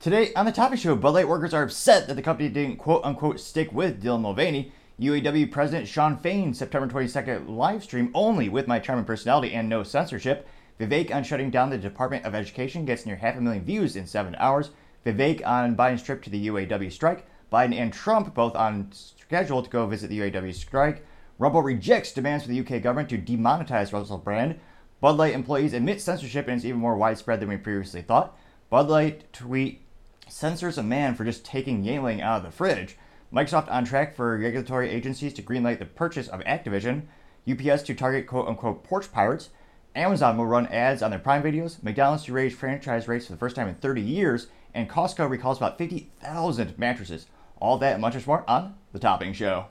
Today on the Topping show, Bud Light workers are upset that the company didn't quote unquote stick with Dylan Mulvaney. UAW President Shawn Fain, September 22nd live stream only with my charming personality and no censorship. Vivek on shutting down the Department of Education gets near half a million views in seven hours. Vivek on Biden's trip to the UAW strike. Biden and Trump both on schedule to go visit the UAW strike. Rumble rejects demands for the UK government to demonetize Russell Brand. Bud Light employees admit censorship and it's even more widespread than we previously thought. Bud Light tweet censors a man for just taking Yuengling out of the fridge. Microsoft on track for regulatory agencies to greenlight the purchase of Activision. UPS to target quote unquote porch pirates. Amazon will run ads on their Prime videos. McDonald's to raise franchise rates for the first time in 30 years. And Costco recalls about 50,000 mattresses. All that and much more on The Topping Show.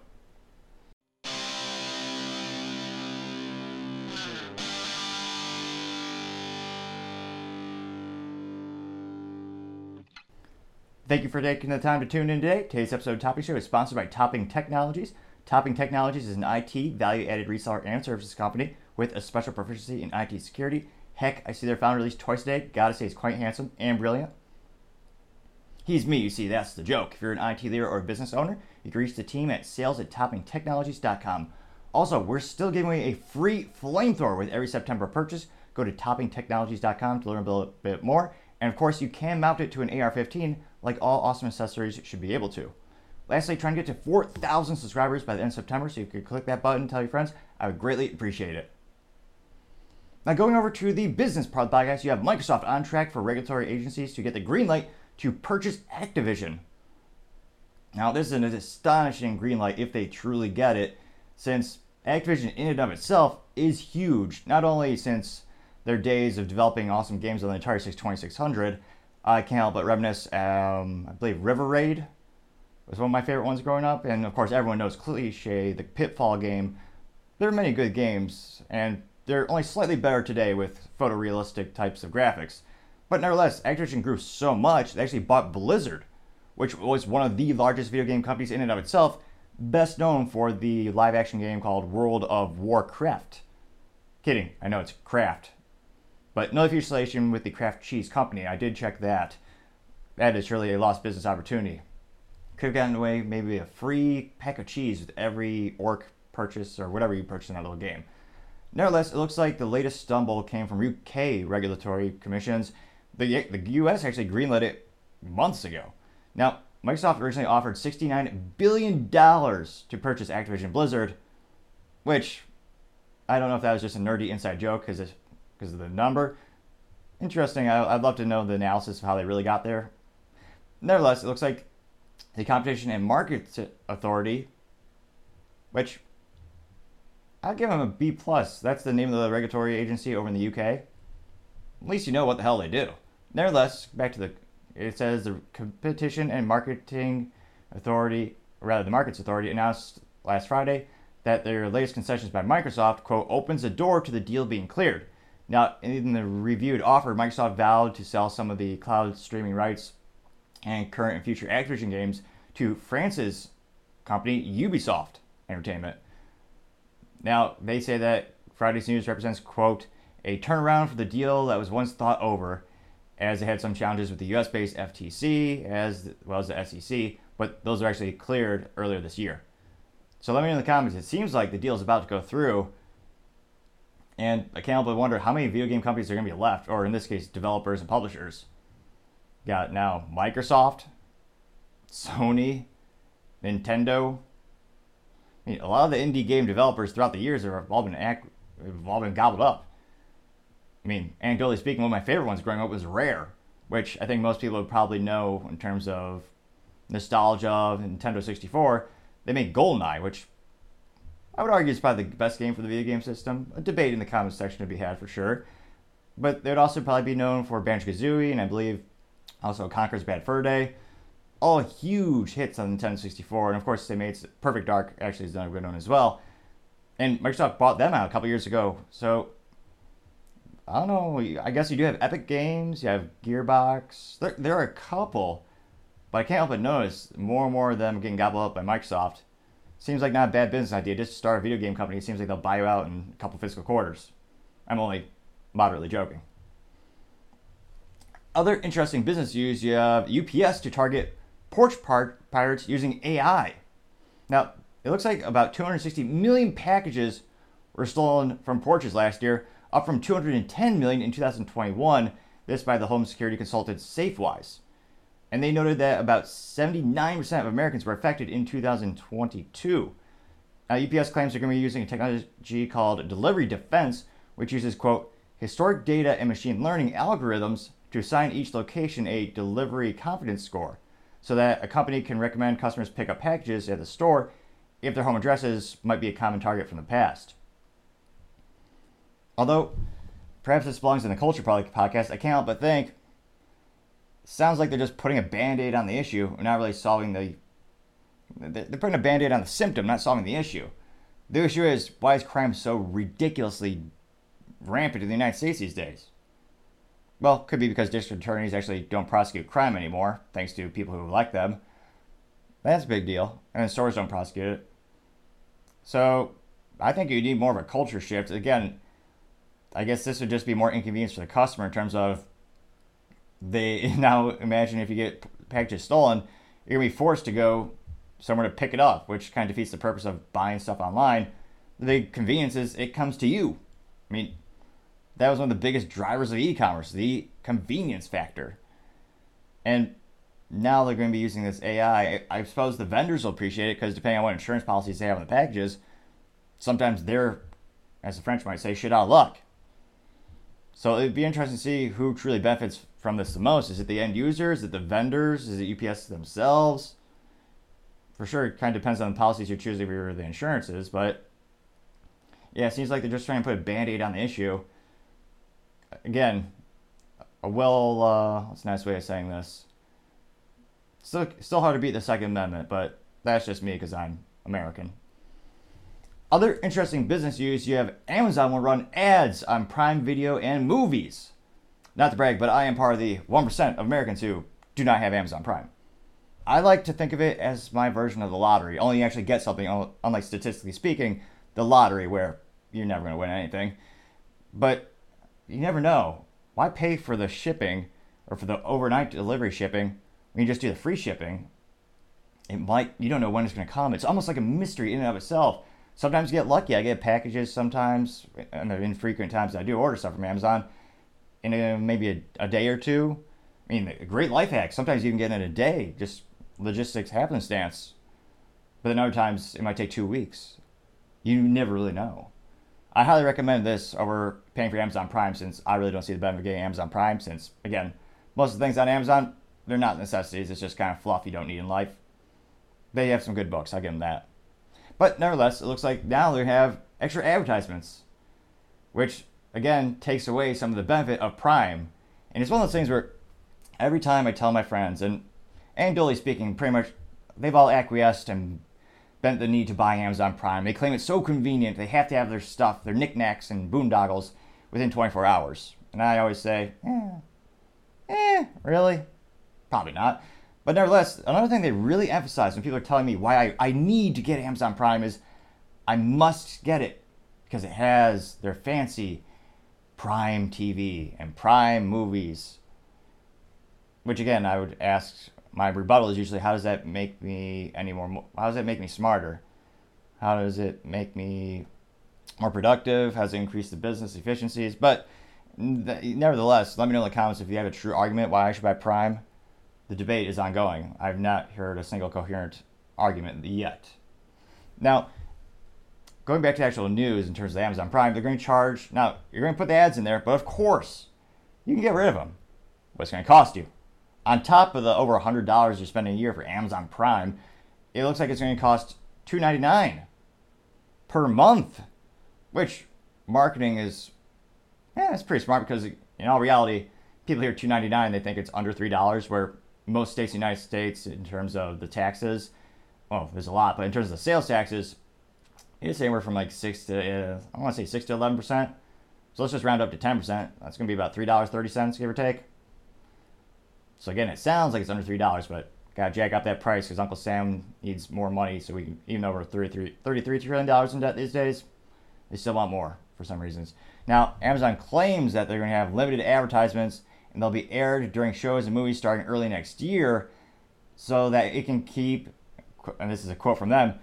Thank you for taking the time to tune in today. Today's episode of Topping Show is sponsored by Topping Technologies. Topping Technologies is an IT value added reseller and services company with a special proficiency in IT security. Heck, I see their founder released twice a day. Gotta say, he's quite handsome and brilliant. He's me, you see, that's the joke. If you're an IT leader or a business owner, you can reach the team at sales at toppingtechnologies.com. Also, we're still giving away a free flamethrower with every September purchase. Go to toppingtechnologies.com to learn a little bit more. And of course, you can mount it to an AR 15 like all awesome accessories should be able to. Lastly, trying to get to 4,000 subscribers by the end of September, so you could click that button and tell your friends. I would greatly appreciate it. Now, going over to the business part of the podcast, you have Microsoft on track for regulatory agencies to get the green light to purchase Activision. Now, this is an astonishing green light if they truly get it, since Activision in and of itself is huge, not only since their days of developing awesome games on the Atari 2600, I can't help but reminisce. Um, I believe River Raid was one of my favorite ones growing up, and of course everyone knows Cliche, the Pitfall game. There are many good games, and they're only slightly better today with photorealistic types of graphics. But nevertheless, Activision grew so much they actually bought Blizzard, which was one of the largest video game companies in and of itself, best known for the live action game called World of Warcraft. Kidding, I know it's Craft, but no affiliation with the Kraft Cheese Company. I did check that. That is surely a lost business opportunity. Could have gotten away maybe a free pack of cheese with every orc purchase or whatever you purchase in that little game. Nevertheless, it looks like the latest stumble came from UK regulatory commissions. The, the US actually greenlit it months ago. Now, Microsoft originally offered $69 billion to purchase Activision Blizzard, which I don't know if that was just a nerdy inside joke because because of the number. Interesting. I, would love to know the analysis of how they really got there. Nevertheless, it looks like the Competition and Markets Authority, which I'll give them a B plus. That's the name of the regulatory agency over in the UK. At least you know what the hell they do. Nevertheless, back to the it says the Competition and Marketing Authority, or rather the Markets Authority, announced last Friday that their latest concessions by Microsoft quote opens the door to the deal being cleared. Now, in the reviewed offer, Microsoft vowed to sell some of the cloud streaming rights and current and future Activision games to France's company, Ubisoft Entertainment. Now, they say that Friday's news represents, quote, a turnaround for the deal that was once thought over, as it had some challenges with the US based FTC as well as the SEC, but those are actually cleared earlier this year. So let me know in the comments. It seems like the deal is about to go through, and I can't help but wonder how many video game companies are going to be left, or in this case, developers and publishers. Got now Microsoft, Sony, Nintendo. I mean, a lot of the indie game developers throughout the years have all been, act, have all been gobbled up. I mean, anecdotally speaking, one of my favorite ones growing up was Rare, which I think most people would probably know in terms of nostalgia of Nintendo 64. They made GoldenEye, which I would argue it's probably the best game for the video game system. A debate in the comments section to be had for sure. But they'd also probably be known for Banjo Kazooie and I believe also Conker's Bad Fur Day. All huge hits on the Nintendo 64, and of course they made Perfect Dark actually is another good one as well. And Microsoft bought them out a couple years ago. So I don't know. I guess you do have Epic Games. You have Gearbox. There, there are a couple, but I can't help but notice more and more of them getting gobbled up by Microsoft. Seems like not a bad business idea. Just to start a video game company. It seems like they'll buy you out in a couple fiscal quarters. I'm only moderately joking. Other interesting business use you have UPS to target porch pirates using AI. Now, it looks like about 260 million packages were stolen from porches last year, up from 210 million in 2021. This by the home security consultant SafeWise. And they noted that about 79% of Americans were affected in 2022. Now, UPS claims they're going to be using a technology called delivery defense, which uses, quote, historic data and machine learning algorithms to assign each location a delivery confidence score so that a company can recommend customers pick up packages at the store if their home addresses might be a common target from the past. Although, perhaps this belongs in the Culture podcast, I can't help but think sounds like they're just putting a band aid on the issue and not really solving the. They're putting a band aid on the symptom, not solving the issue. The issue is why is crime so ridiculously rampant in the United States these days? Well, could be because district attorneys actually don't prosecute crime anymore, thanks to people who elect them. That's a big deal. And stores don't prosecute it. So I think you need more of a culture shift. Again, I guess this would just be more inconvenience for the customer in terms of they now imagine if you get packages stolen, you're gonna be forced to go somewhere to pick it up, which kind of defeats the purpose of buying stuff online. The convenience is it comes to you. I mean, that was one of the biggest drivers of e-commerce, the convenience factor. And now they're going to be using this AI. I suppose the vendors will appreciate it because depending on what insurance policies they have on the packages, sometimes they're, as the French might say, shit out of luck. So it'd be interesting to see who truly benefits from this the most. Is it the end users? Is it the vendors? Is it UPS themselves? For sure, it kind of depends on the policies you're choosing for the insurances, but yeah, it seems like they're just trying to put a band aid on the issue again, a well, uh, what's a nice way of saying this? Still, still hard to beat the Second Amendment, but that's just me because I'm American. Other interesting business use you have Amazon will run ads on Prime Video and movies. Not to brag, but I am part of the 1% of Americans who do not have Amazon Prime. I like to think of it as my version of the lottery, only you actually get something, unlike statistically speaking, the lottery, where you're never going to win anything. But you never know. Why pay for the shipping or for the overnight delivery shipping when you just do the free shipping? It might, you don't know when it's going to come. It's almost like a mystery in and of itself. Sometimes you get lucky. I get packages sometimes, uh, and the infrequent times I do order stuff from Amazon in a, maybe a, a day or two. I mean, a great life hack. Sometimes you can get in a day, just logistics happenstance. But then other times it might take two weeks. You never really know. I highly recommend this over paying for Amazon Prime since I really don't see the benefit of getting Amazon Prime since, again, most of the things on Amazon, they're not necessities. It's just kind of fluff you don't need in life. They have some good books, I'll give them that. But nevertheless, it looks like now they have extra advertisements, which, again, takes away some of the benefit of Prime. And it's one of those things where every time I tell my friends, and anecdotally speaking, pretty much they've all acquiesced and bent the knee to buy Amazon Prime. They claim it's so convenient, they have to have their stuff, their knickknacks and boondoggles within 24 hours. And I always say, eh, eh, really? Probably not. But nevertheless, another thing they really emphasize when people are telling me why I, I need to get Amazon Prime is I must get it because it has their fancy Prime TV and Prime movies. Which again, I would ask my rebuttal is usually how does that make me any more how does that make me smarter? How does it make me more productive? Does it increase the business efficiencies? But nevertheless let me know in the comments if you have a true argument why i should buy prime. The debate is ongoing. I've not heard a single coherent argument yet. Now going back to actual news in terms of amazon prime they're going to charge now you're going to put the ads in there but of course you can get rid of them. What's going to cost you? On top of the over $100 you're spending a year for Amazon Prime, it looks like it's going to cost $2.99 per month, which marketing is, yeah, it's pretty smart because in all reality, people hear $2.99, they think it's under $3, where most states in the United States, in terms of the taxes, well, there's a lot, but in terms of the sales taxes, it's anywhere from like 6 to, uh, I want to say 6 to 11%. So let's just round up to 10%. That's going to be about $3.30, give or take. So again, it sounds like it's under three dollars, but gotta jack up that price because Uncle Sam needs more money. So we even though we're 33, 33 trillion dollars in debt these days, they still want more for some reasons. Now, Amazon claims that they're going to have limited advertisements and they'll be aired during shows and movies starting early next year so that it can keep, and this is a quote from them,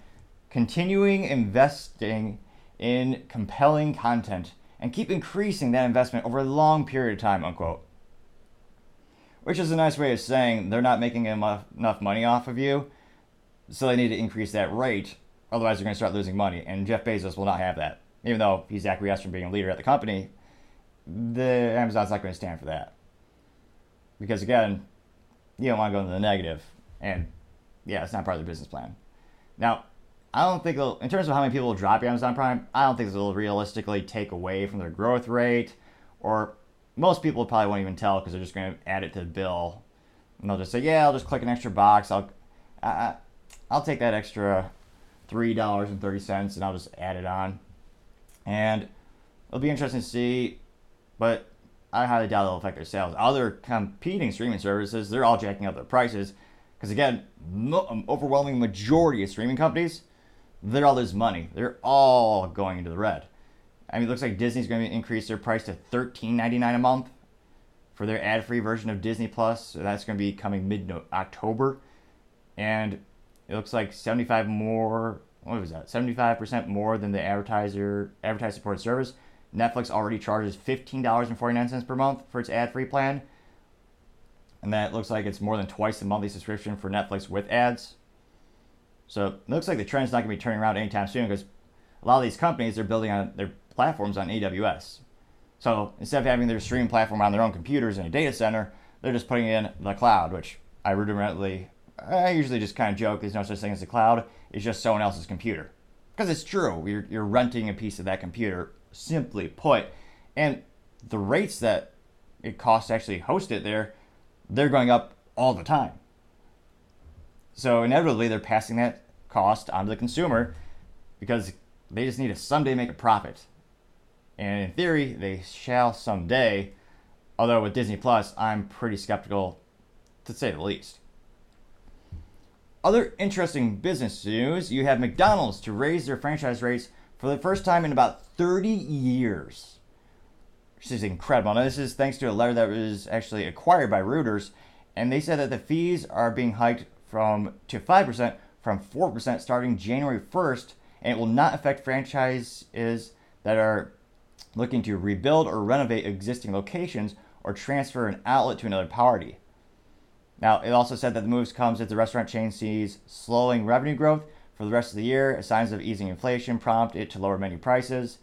continuing investing in compelling content and keep increasing that investment over a long period of time, unquote. Which is a nice way of saying they're not making enough, enough money off of you, so they need to increase that rate. Otherwise, they're going to start losing money, and Jeff Bezos will not have that. Even though he's acquiesced from being a leader at the company, the Amazon's not going to stand for that. Because again, you don't want to go into the negative, and yeah, it's not part of the business plan. Now, I don't think they'll, in terms of how many people will drop Amazon Prime, I don't think they'll realistically take away from their growth rate, or most people probably won't even tell because they're just going to add it to the bill, and they'll just say, "Yeah, I'll just click an extra box. I'll, I, I'll take that extra three dollars and thirty cents, and I'll just add it on." And it'll be interesting to see, but I highly doubt it'll affect their sales. Other competing streaming services, they're all jacking up their prices because again, no, overwhelming majority of streaming companies, they're all lose money. They're all going into the red. I mean, it looks like Disney's going to increase their price to $13.99 a month for their ad-free version of Disney Plus. So that's going to be coming mid-October, and it looks like 75 more. What was that? 75% more than the advertiser advertiser supported service. Netflix already charges $15.49 per month for its ad-free plan, and that looks like it's more than twice the monthly subscription for Netflix with ads. So it looks like the trend's not going to be turning around anytime soon because a lot of these companies they're building on their platforms on AWS. So instead of having their streaming platform on their own computers in a data center, they're just putting in the cloud, which I rudimentally, I usually just kind of joke. There's no such thing as a cloud. It's just someone else's computer, because it's true. You're you're renting a piece of that computer, simply put, and the rates that it costs to actually host it there, they're going up all the time. So inevitably, they're passing that cost onto the consumer because they just need to someday make a profit. And in theory, they shall someday. Although with Disney Plus, I'm pretty skeptical, to say the least. Other interesting business news you have McDonald's to raise their franchise rates for the first time in about 30 years. Which is incredible. Now, this is thanks to a letter that was actually acquired by Reuters, and they said that the fees are being hiked from to 5% from 4% starting January 1st, and it will not affect franchises that are looking to rebuild or renovate existing locations or transfer an outlet to another party. Now, it also said that the moves comes as the restaurant chain sees slowing revenue growth for the rest of the year. as Signs of easing inflation prompt it to lower menu prices,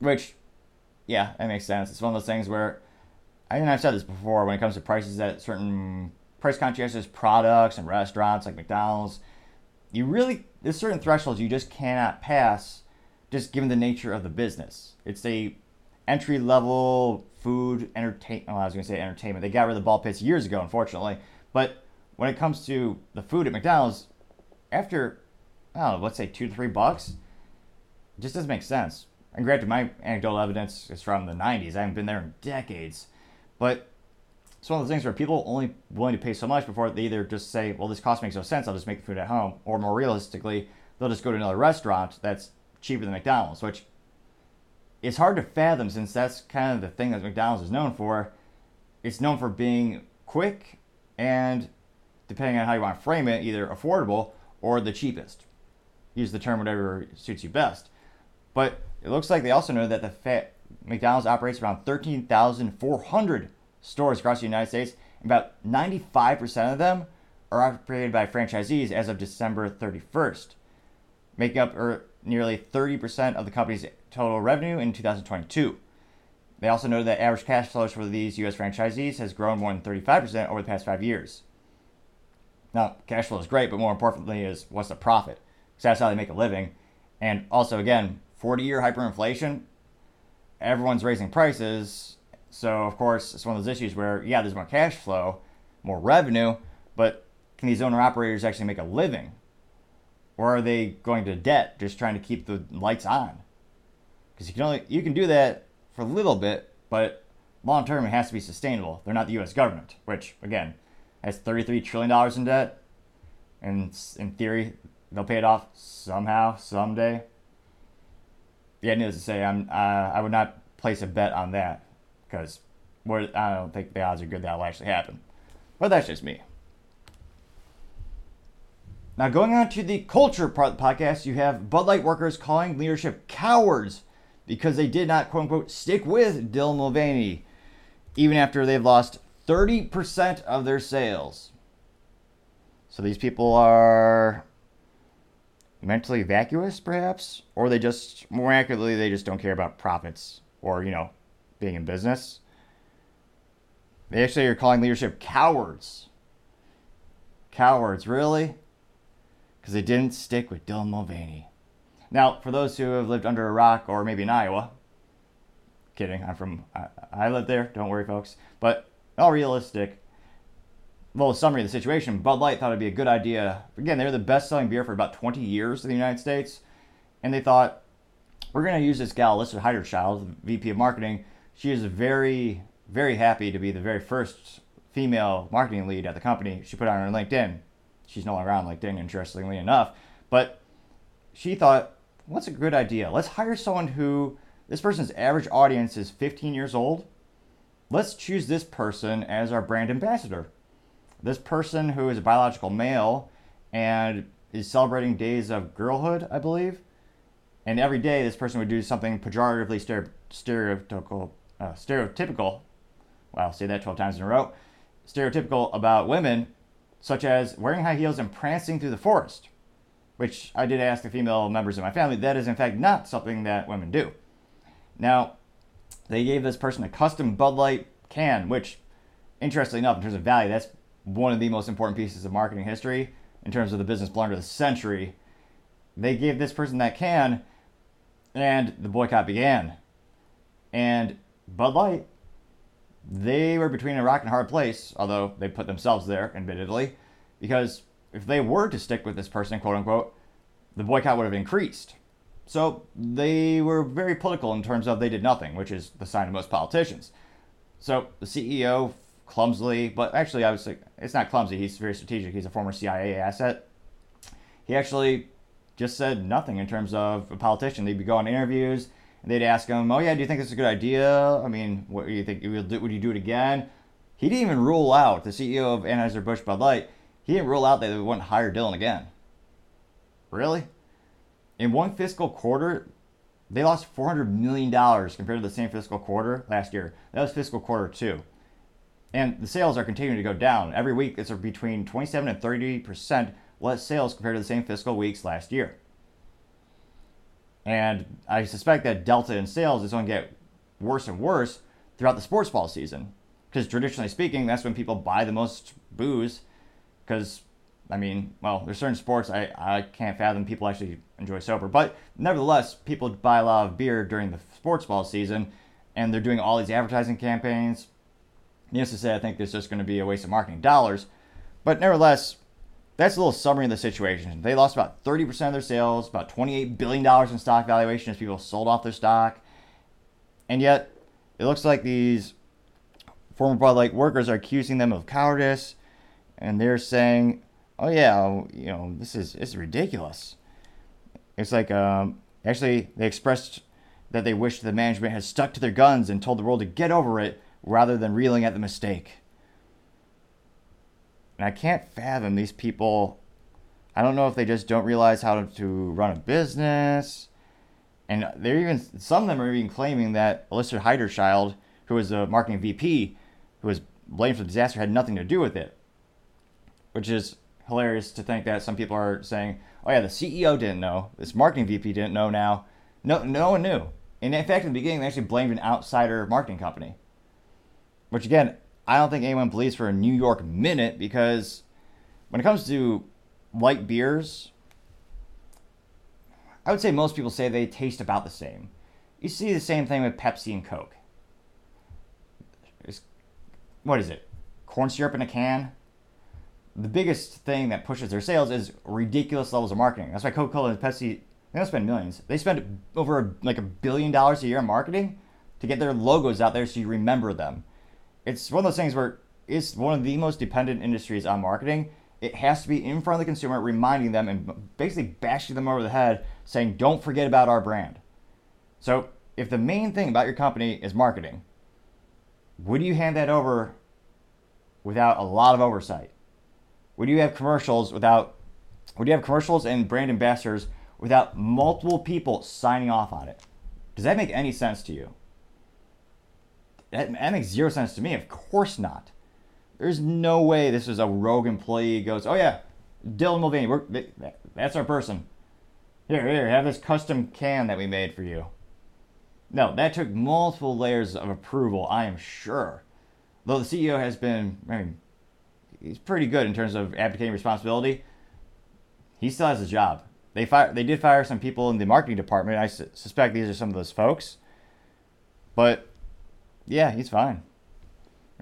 which, yeah, that makes sense. It's one of those things where, I mean, I've said this before when it comes to prices at certain price conscientious products and restaurants like McDonald's, you really there's certain thresholds you just cannot pass just given the nature of the business. It's a entry level food entertainment. Well, I was going to say entertainment. They got rid of the ball pits years ago, unfortunately. But when it comes to the food at McDonald's, after I don't know, let's say two to three bucks, it just doesn't make sense. And granted, my anecdotal evidence is from the '90s. I haven't been there in decades, but it's one of those things where people only willing to pay so much before they either just say, "Well, this cost makes no sense. I'll just make the food at home," or more realistically, they'll just go to another restaurant that's cheaper than McDonald's, which is hard to fathom since that's kind of the thing that McDonald's is known for. It's known for being quick and, depending on how you want to frame it, either affordable or the cheapest. Use the term whatever suits you best. But it looks like they also know that the McDonald's operates around 13,400 stores across the United States. About 95% of them are operated by franchisees as of December 31st, making up nearly 30% of the company's total revenue in 2022. They also noted that average cash flows for these U.S. franchisees has grown more than 35% over the past five years. Now, cash flow is great, but more importantly is what's the profit? Because that's how they make a living. And also, again, 40 year hyperinflation, everyone's raising prices. So, of course, it's one of those issues where, yeah, there's more cash flow, more revenue, but can these owner operators actually make a living? or are they going to debt just trying to keep the lights on? Because you can only you can do that for a little bit, but long term it has to be sustainable. They're not the U.S. government, which again has 33 trillion dollars in debt, and in theory they'll pay it off somehow someday. Yeah, needless to say, I'm uh, I would not place a bet on that because I don't think the odds are good that'll actually happen. But that's just me. Now, going on to the culture part of the podcast, you have Bud Light workers calling leadership cowards because they did not, quote unquote, stick with Dylan Mulvaney, even after they've lost 30% of their sales. So these people are mentally vacuous, perhaps, or they just, more accurately, they just don't care about profits or, you know, being in business. They actually are calling leadership cowards. Cowards, really? Because they didn't stick with Dylan Mulvaney. Now, for those who have lived under a rock or maybe in Iowa, kidding, I'm from, I, I live there, don't worry, folks. But all realistic, little summary of the situation Bud Light thought it'd be a good idea. Again, they were the best selling beer for about 20 years in the United States. And they thought, we're going to use this gal, Alissa Heinerscheid, VP of marketing. She is very, very happy to be the very first female marketing lead at the company. She put on her LinkedIn. She's no longer on LinkedIn, interestingly enough. But she thought, what's a good idea? Let's hire someone who, this person's average audience is 15 years old. Let's choose this person as our brand ambassador. This person who is a biological male and is celebrating days of girlhood, I believe. And every day, this person would do something pejoratively stereotypical, uh, stereotypical. Wow, say that 12 times in a row. Stereotypical about women, such as wearing high heels and prancing through the forest which I did ask the female members of my family, that is in fact not something that women do. Now, they gave this person a custom Bud Light can, which, interestingly enough, in terms of value, that's one of the most important pieces of marketing history in terms of the business blunder of the century. They gave this person that can, and the boycott began. And Bud Light, they were between a rock and a hard place, although they put themselves there, admittedly, because if they were to stick with this person, quote unquote, the boycott would have increased. So they were very political in terms of they did nothing, which is the sign of most politicians. So the CEO clumsily, but actually I would say it's not clumsy. He's very strategic. He's a former CIA asset. He actually just said nothing in terms of a politician. They'd be going on interviews they'd ask him, "Oh yeah, do you think this is a good idea? I mean, what do you think? Would you do it again?" He didn't even rule out the CEO of Anheuser Busch Bud Light he didn't rule out that they wouldn't hire Dylan again. Really? In one fiscal quarter, they lost $400 million compared to the same fiscal quarter last year. That was fiscal quarter two. And the sales are continuing to go down. Every week, it's between 27 and 30% less sales compared to the same fiscal weeks last year. And I suspect that delta in sales is going to get worse and worse throughout the sports ball season. Because traditionally speaking, that's when people buy the most booze because I mean, well, there's certain sports I, I can't fathom people actually enjoy sober. But nevertheless, people buy a lot of beer during the sports ball season, and they're doing all these advertising campaigns. Needless to say, I think this is just going to be a waste of marketing dollars. But nevertheless, that's a little summary of the situation. They lost about 30% of their sales, about $28 billion in stock valuation as people sold off their stock. And yet, it looks like these former Bud Light workers are accusing them of cowardice and they're saying, "Oh yeah, you know, this is it's ridiculous." It's like um, actually they expressed that they wished the management had stuck to their guns and told the world to get over it rather than reeling at the mistake. And I can't fathom these people. I don't know if they just don't realize how to run a business. And they're even some of them are even claiming that Alissa Heinerscheid, who was the marketing VP, who was blamed for the disaster, had nothing to do with it which is hilarious to think that some people are saying, "Oh yeah, the CEO didn't know, this marketing VP didn't know." Now, no, no one knew. And in fact, in the beginning, they actually blamed an outsider marketing company. Which again, I don't think anyone believes for a New York minute because when it comes to light beers, I would say most people say they taste about the same. You see the same thing with Pepsi and Coke. It's, what is it? Corn syrup in a can? the biggest thing that pushes their sales is ridiculous levels of marketing. That's why Coca-Cola and Pepsi they don't spend millions. They spend over like a billion dollars a year on marketing to get their logos out there so you remember them. It's one of those things where it's one of the most dependent industries on marketing. It has to be in front of the consumer, reminding them and basically bashing them over the head, saying, "Don't forget about our brand." So if the main thing about your company is marketing, would you hand that over without a lot of oversight? Would you have commercials without would you have commercials and brand ambassadors without multiple people signing off on it? Does that make any sense to you? That, that makes zero sense to me. Of course not. There's no way this is a rogue employee goes, oh yeah, Dylan Mulvaney, we're, that's our person. Here, here, have this custom can that we made for you. No, that took multiple layers of approval, I am sure. Though the CEO has been, I mean, he's pretty good in terms of abdicating responsibility. He still has a job. They fire, they did fire some people in the marketing department. I su- suspect these are some of those folks. But yeah, he's fine.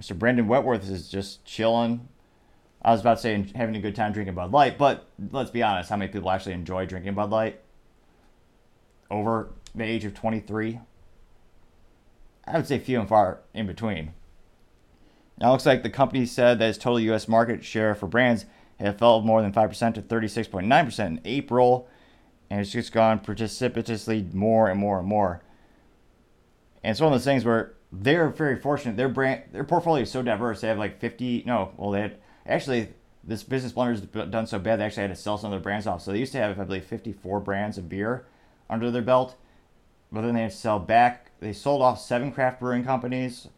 Mr. Brendan Whitworth is just chilling. I was about to say having a good time drinking Bud Light, but let's be honest, how many people actually enjoy drinking Bud Light? Over the age of 23? I would say few and far in between. Now, it looks like the company said that its total U.S. market share for brands had fell more than 5% to 36.9% in April, and it's just gone precipitously more and more and more. And it's one of those things where they're very fortunate. Their brand, their portfolio is so diverse. They have like 50, no, well, they had actually this business blunder blunder's done so bad they actually had to sell some of their brands off. So they used to have, I believe, 54 brands of beer under their belt, but then they had to sell back. They sold off seven craft brewing companies,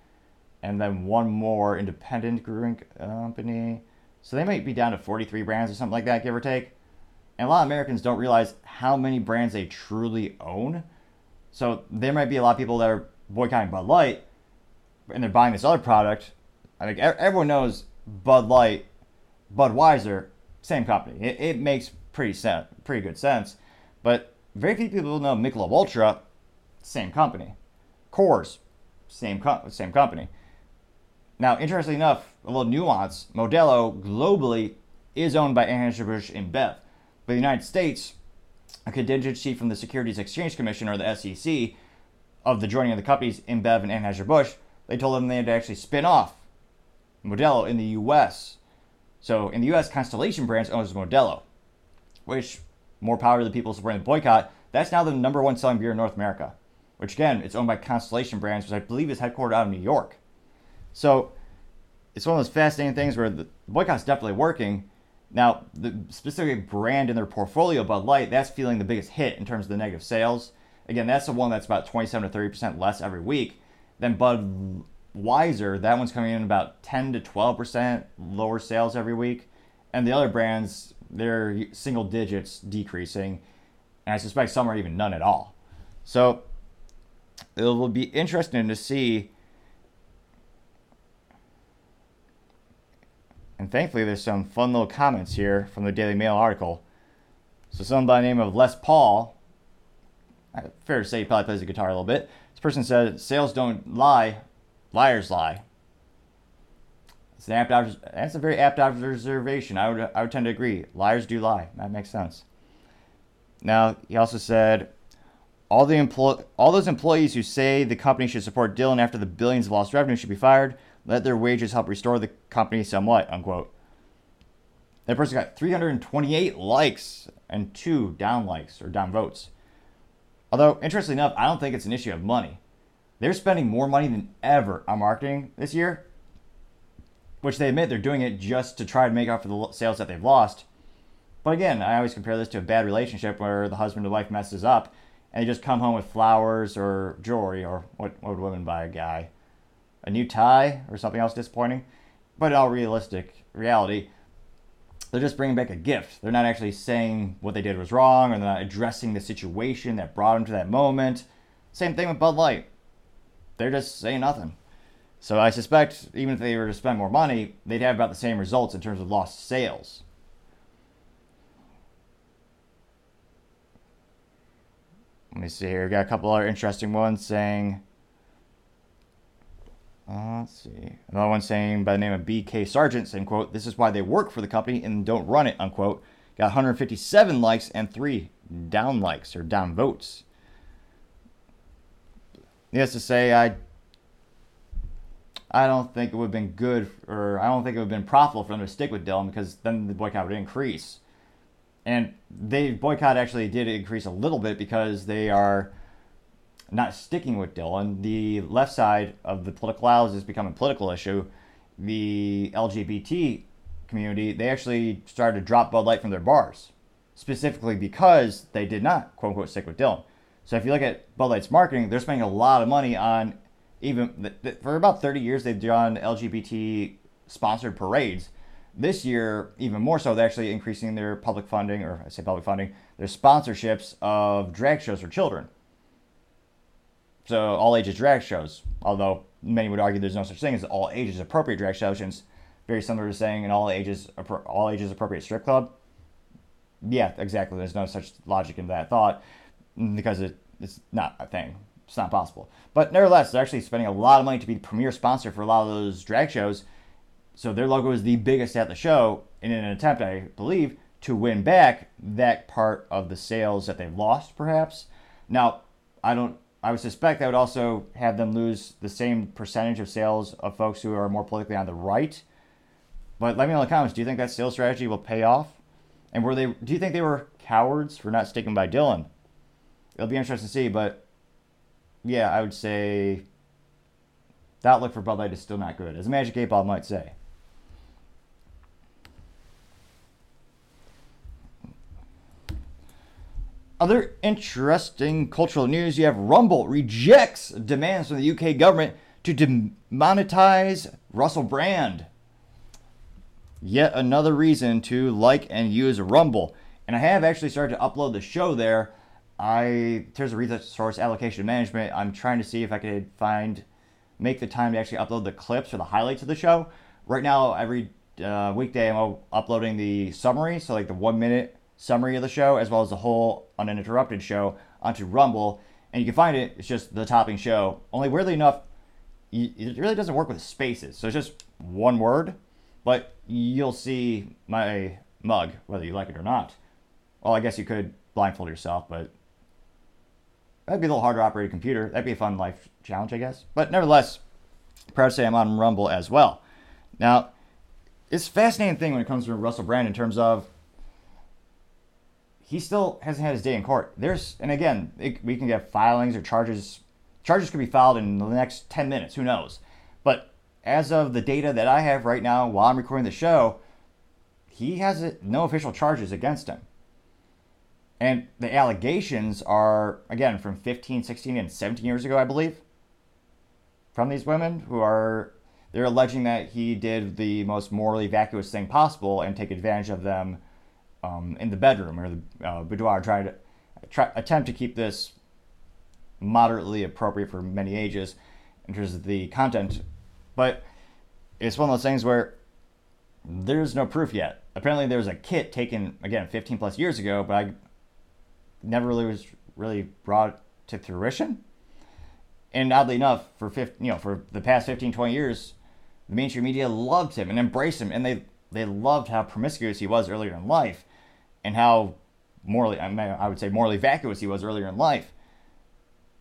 and then one more independent brewing company. So they might be down to 43 brands or something like that, give or take. And a lot of Americans don't realize how many brands they truly own. So there might be a lot of people that are boycotting Bud Light, and they're buying this other product. I think everyone knows Bud Light, Budweiser, same company. It, it makes pretty sen- pretty good sense. But very few people know Michelob Ultra, same company. Coors, same co- same company. Now, interestingly enough, a little nuance: Modelo globally is owned by Anheuser-Busch InBev, but the United States, a contingency from the Securities Exchange Commission or the SEC of the joining of the companies InBev and Anheuser-Busch, they told them they had to actually spin off Modelo in the U.S. So in the U.S., Constellation Brands owns Modelo, which more power to the people supporting the boycott. That's now the number one selling beer in North America, which again, it's owned by Constellation Brands, which I believe is headquartered out of New York. So it's one of those fascinating things where the boycott's definitely working. Now, the specific brand in their portfolio, Bud Light, that's feeling the biggest hit in terms of the negative sales. Again, that's the one that's about 27 to 30% less every week. Then Bud Weiser, that one's coming in about 10 to 12% lower sales every week. And the other brands, they're single digits decreasing. And I suspect some are even none at all. So it will be interesting to see. And thankfully, there's some fun little comments here from the Daily Mail article. So, someone by the name of Les Paul, fair to say he probably plays the guitar a little bit. This person said, Sales don't lie, Liars lie. It's an apt that's a very apt observation. I would I would tend to agree. Liars do lie. That makes sense. Now he also said all the employ all those employees who say the company should support Dylan after the billions of lost revenue should be fired. Let their wages help restore the company somewhat. Unquote. That person got 328 likes and two down likes or down votes. Although, interestingly enough, I don't think it's an issue of money. They're spending more money than ever on marketing this year, which they admit they're doing it just to try to make up for the sales that they've lost. But again, I always compare this to a bad relationship where the husband or wife messes up and they just come home with flowers or jewelry or what, what would women buy a guy? A new tie or something else disappointing? But in all realistic reality, they're just bringing back a gift. They're not actually saying what they did was wrong or they're not addressing the situation that brought them to that moment. Same thing with Bud Light they're just saying nothing. So I suspect even if they were to spend more money, they'd have about the same results in terms of lost sales. Let me see here. We've got a couple other interesting ones saying. Uh, let's see. Another one saying by the name of B.K. Sargent saying, quote, this is why they work for the company and don't run it, unquote. Got 157 likes and three down likes or down votes. Needless to say, I I don't think it would have been good, or I don't think it would have been profitable for them to stick with Dylan because then the boycott would increase. And the boycott actually did increase a little bit because they are not sticking with Dylan. The left side of the political aisle is becoming a political issue. The LGBT community, they actually started to drop Bud Light from their bars, specifically because they did not, quote unquote, stick with Dylan. So if you look at Bud Light's marketing, they're spending a lot of money on even for about 30 years they've done LGBT sponsored parades. This year, even more so, they're actually increasing their public funding, or I say public funding, their sponsorships of drag shows for children. So all ages drag shows, although many would argue there's no such thing as all ages appropriate drag shows, very similar to saying an all ages all ages appropriate strip club. Yeah, exactly. There's no such logic in that thought because it, it's not a thing. It's not possible. But nevertheless, they're actually spending a lot of money to be the premier sponsor for a lot of those drag shows. So their logo is the biggest at the show in an attempt, I believe, to win back that part of the sales that they've lost, perhaps. Now, I don't. I would suspect that would also have them lose the same percentage of sales of folks who are more politically on the right. But let me know in the comments. Do you think that sales strategy will pay off? And were they? Do you think they were cowards for not sticking by Dylan? It'll be interesting to see. But yeah, I would say the outlook for Bud Light is still not good, as Magic 8 Ball might say. Other interesting cultural news you have Rumble rejects demands from the UK government to demonetize Russell Brand. Yet another reason to like and use Rumble. And I have actually started to upload the show there I in a resource allocation management, I'm trying to see if I could find make the time to actually upload the clips or the highlights of the show. Right now, every uh, weekday, I'm uploading the summary, so like the one minute summary of the show, as well as the whole uninterrupted show onto Rumble. And you can find it. It's just the topping show. Only weirdly enough, it really doesn't work with spaces. So it's just one word, but you'll see my mug whether you like it or not. Well, I guess you could blindfold yourself, but That'd be a little harder to operate a computer. That'd be a fun life challenge, I guess. But nevertheless, proud to say I'm on Rumble as well. Now, it's a fascinating thing when it comes to Russell Brand in terms of he still hasn't had his day in court. There's, and again, it, we can get filings or charges. Charges could be filed in the next 10 minutes. Who knows? But as of the data that I have right now, while I'm recording the show, he has no official charges against him. And the allegations are, again, from 15, 16, and 17 years ago, I believe, from these women who are, they're alleging that he did the most morally vacuous thing possible and take advantage of them um, in the bedroom or the uh, boudoir, trying to try, attempt to keep this moderately appropriate for many ages in terms of the content. But it's one of those things where there's no proof yet. Apparently, there was a kit taken, again, 15 plus years ago, but I never really was really brought to fruition. And oddly enough, for 15, you know, for the past 15, 20 years, the mainstream media loved him and embraced him, and they they loved how promiscuous he was earlier in life, and how morally, I, mean, I would say morally vacuous he was earlier in life.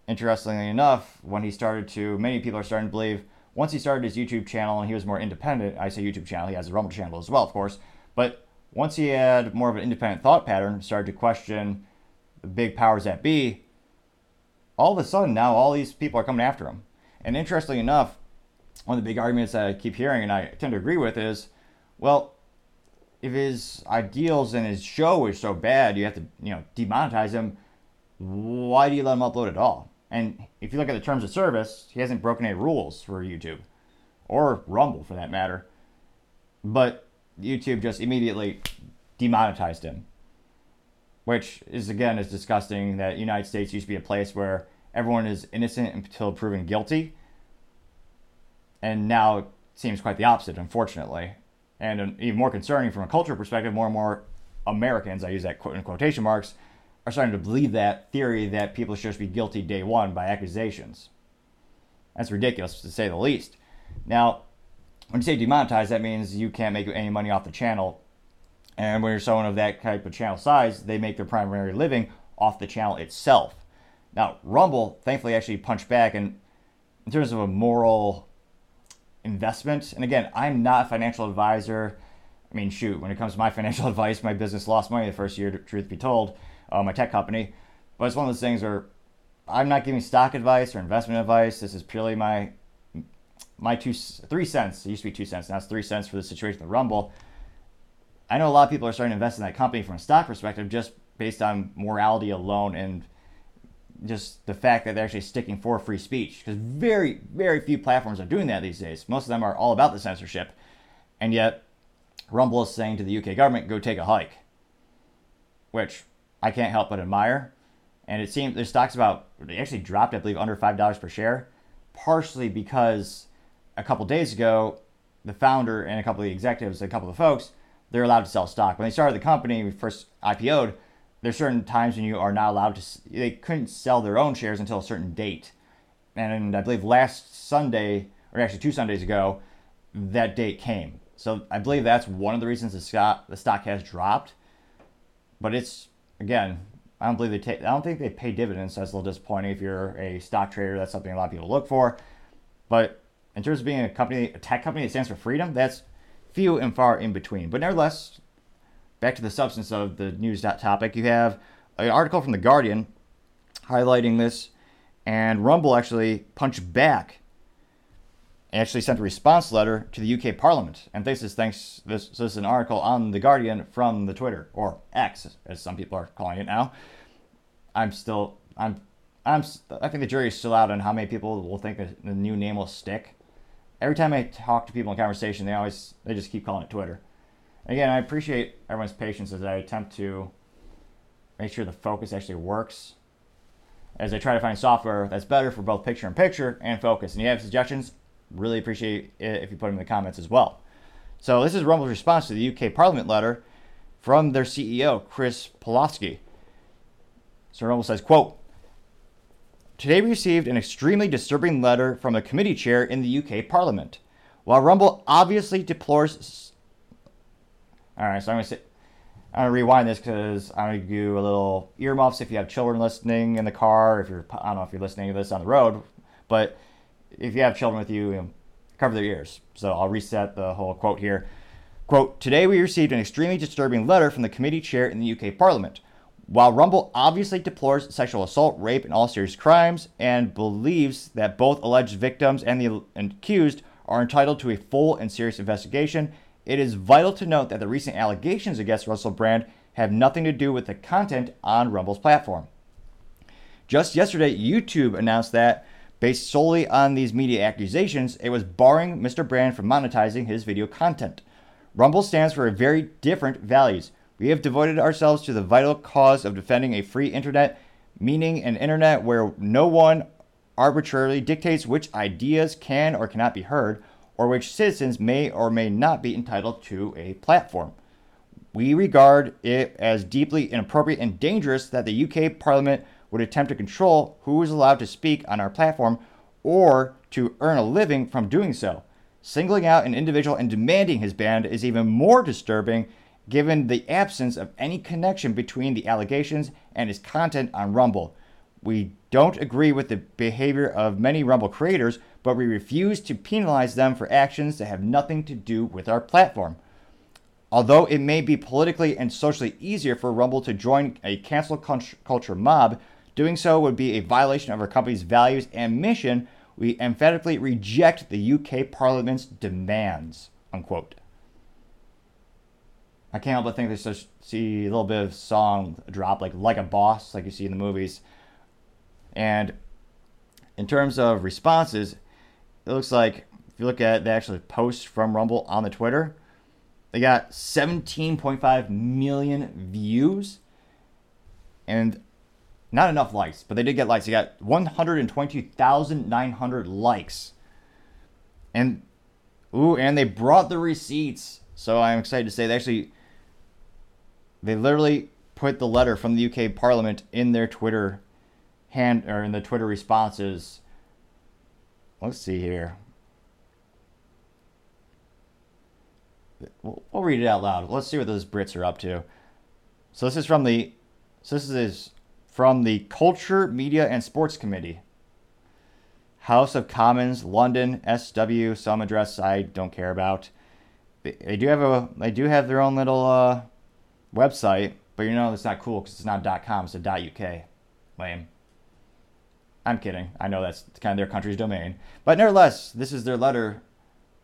Interestingly enough, when he started to, many people are starting to believe once he started his YouTube channel and he was more independent. I say YouTube channel, he has a Rumble channel as well, of course. But once he had more of an independent thought pattern, started to question the big powers that be, all of a sudden now all these people are coming after him. And interestingly enough, one of the big arguments that I keep hearing and I tend to agree with is, well, if his ideals and his show is so bad, you have to, you know, demonetize him. Why do you let him upload at all? And if you look at the terms of service, he hasn't broken any rules for YouTube or Rumble for that matter. But YouTube just immediately demonetized him which is again is disgusting that United States used to be a place where everyone is innocent until proven guilty, and now it seems quite the opposite, unfortunately. And even more concerning from a cultural perspective, more and more Americans, I use that quote in quotation marks, are starting to believe that theory that people should just be guilty day one by accusations. That's ridiculous to say the least. Now, when you say demonetize, that means you can't make any money off the channel and when you're someone of that type of channel size, they make their primary living off the channel itself. Now, Rumble thankfully actually punched back, and in terms of a moral investment, and again, I'm not a financial advisor. I mean, shoot, when it comes to my financial advice, my business lost money the first year, truth be told, uh, my tech company. But it's one of those things where I'm not giving stock advice or investment advice. This is purely my my two three cents. It used to be two cents. Now it's three cents for the situation with Rumble. I know a lot of people are starting to invest in that company from a stock perspective just based on morality alone and just the fact that they're actually sticking for free speech. Because very, very few platforms are doing that these days. Most of them are all about the censorship. And yet, Rumble is saying to the UK government, go take a hike. Which I can't help but admire. And it seems their stock's about, they actually dropped, I believe, under $5 per share, partially because a couple days ago, the founder and a couple of the executives, a couple of the folks, they're allowed to sell stock. When they started the company, first IPO'd, there's certain times when you are not allowed to, they couldn't sell their own shares until a certain date. And I believe last Sunday, or actually two Sundays ago, that date came. So I believe that's one of the reasons the stock, the stock has dropped. But it's, again, I don't believe they take. I don't think they pay dividends. So that's a little disappointing. If you're a stock trader, that's something a lot of people look for. But in terms of being a company, a tech company that stands for freedom, that's few and far in between. But nevertheless, back to the substance of the news topic, you have an article from the Guardian highlighting this, and Rumble actually punched back actually sent a response letter to the UK Parliament. And this is thanks this, this is an article on the Guardian from the Twitter or X, as some people are calling it now. I'm still I'm I'm I think the jury is still out on how many people will think the new name will stick. Every time I talk to people in conversation, they always they just keep calling it Twitter. Again, I appreciate everyone's patience as I attempt to make sure the focus actually works. As I try to find software that's better for both picture in picture and focus. And you have suggestions, Really appreciate it if you put them in the comments as well. So this is Rumble's response to the UK Parliament letter from their CEO, Chris Pavlovski. So Rumble says, quote, Today we received an extremely disturbing letter from a committee chair in the UK Parliament. While Rumble obviously deplores... All right, so I'm say... I'm gonna rewind this because I'm gonna do a little earmuffs if you have children listening in the car. If you're, I don't know if you're listening to this on the road, but if you have children with you, you know, cover their ears. So I'll reset the whole quote here. Quote, today we received an extremely disturbing letter from the committee chair in the UK Parliament. While Rumble obviously deplores sexual assault, rape, and all serious crimes, and believes that both alleged victims and the accused are entitled to a full and serious investigation, it is vital to note that the recent allegations against Russell Brand have nothing to do with the content on Rumble's platform. Just yesterday, YouTube announced that Based solely on these media accusations, it was barring Mr. Brand from monetizing his video content. Rumble stands for very different values. We have devoted ourselves to the vital cause of defending a free internet, meaning an internet where no one arbitrarily dictates which ideas can or cannot be heard, or which citizens may or may not be entitled to a platform. We regard it as deeply inappropriate and dangerous that the UK Parliament would attempt to control who is allowed to speak on our platform or to earn a living from doing so. Singling out an individual and demanding his ban is even more disturbing given the absence of any connection between the allegations and his content on Rumble. We don't agree with the behavior of many Rumble creators, but we refuse to penalize them for actions that have nothing to do with our platform. Although it may be politically and socially easier for Rumble to join a cancel culture mob Doing so would be a violation of our company's values and mission. We emphatically reject the UK Parliament's demands. Unquote. I can't help but think there's see a little bit of song drop like like a boss, like you see in the movies. And in terms of responses, it looks like if you look at the actual post from Rumble on the Twitter, they got 17.5 million views. And not enough likes, but they did get likes. They got 122,900 likes. And ooh, and they brought the receipts. So I'm excited to say they actually they literally put the letter from the UK Parliament in their Twitter hand or in the Twitter responses. Let's see here. We'll, we'll read it out loud. Let's see what those Brits are up to. So this is from the so this is from the Culture, Media and Sports Committee. House of Commons, London, SW, some address I don't care about. They, do have a they do have their own little uh, website, but you know it's not cool because it's not .com, it's a .uk. Lame. I'm kidding. I know that's kind of their country's domain. But nevertheless, this is their letter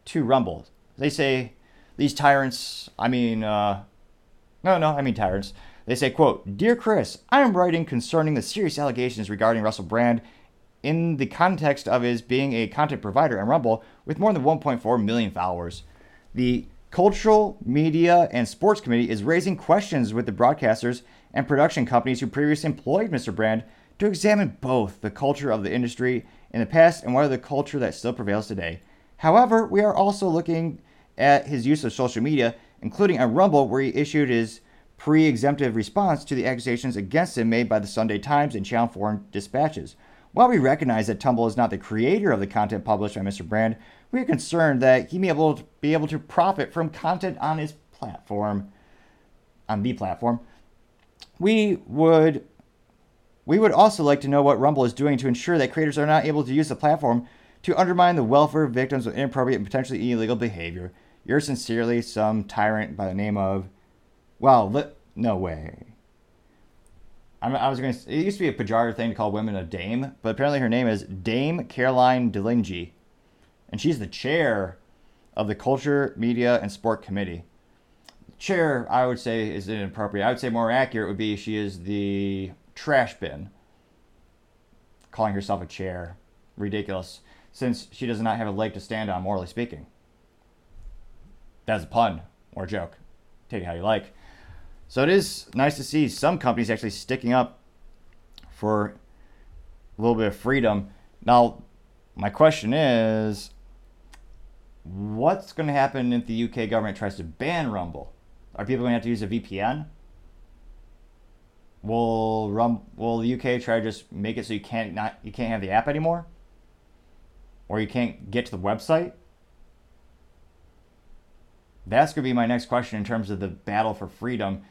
to Rumble. They say, these tyrants, I mean, uh, no, no, I mean tyrants. They say, quote, Dear Chris, I am writing concerning the serious allegations regarding Russell Brand in the context of his being a content provider on Rumble with more than 1.4 million followers. The Cultural, Media, and Sports Committee is raising questions with the broadcasters and production companies who previously employed Mr. Brand to examine both the culture of the industry in the past and what are the culture that still prevails today. However, we are also looking at his use of social media, including on Rumble, where he issued his pre exemptive response to the accusations against him made by the Sunday Times and Channel 4 dispatches. While we recognize that Rumble is not the creator of the content published by Mr. Brand, we are concerned that he may able to be able to profit from content on his platform, on the platform. We would we would also like to know what Rumble is doing to ensure that creators are not able to use the platform to undermine the welfare of victims of inappropriate and potentially illegal behavior. Yours sincerely, some tyrant by the name of. Well, li- no way. I was going to. It used to be a pejorative thing to call women a dame, but apparently her name is Dame Caroline Dinenage, and she's the chair of the Culture, Media, and Sport Committee. Chair, I would say, is inappropriate. I would say more accurate would be she is the trash bin. Calling herself a chair. Ridiculous. Since she does not have a leg to stand on, morally speaking. That's a pun or a joke. Take it how you like. So it is nice to see some companies actually sticking up for a little bit of freedom. Now, my question is what's going to happen if the UK government tries to ban Rumble? Are people going to have to use a VPN? Will Rum will the UK try to just make it so you can't not you can't have the app anymore? Or you can't get to the website? That's gonna be my next question in terms of the battle for freedom.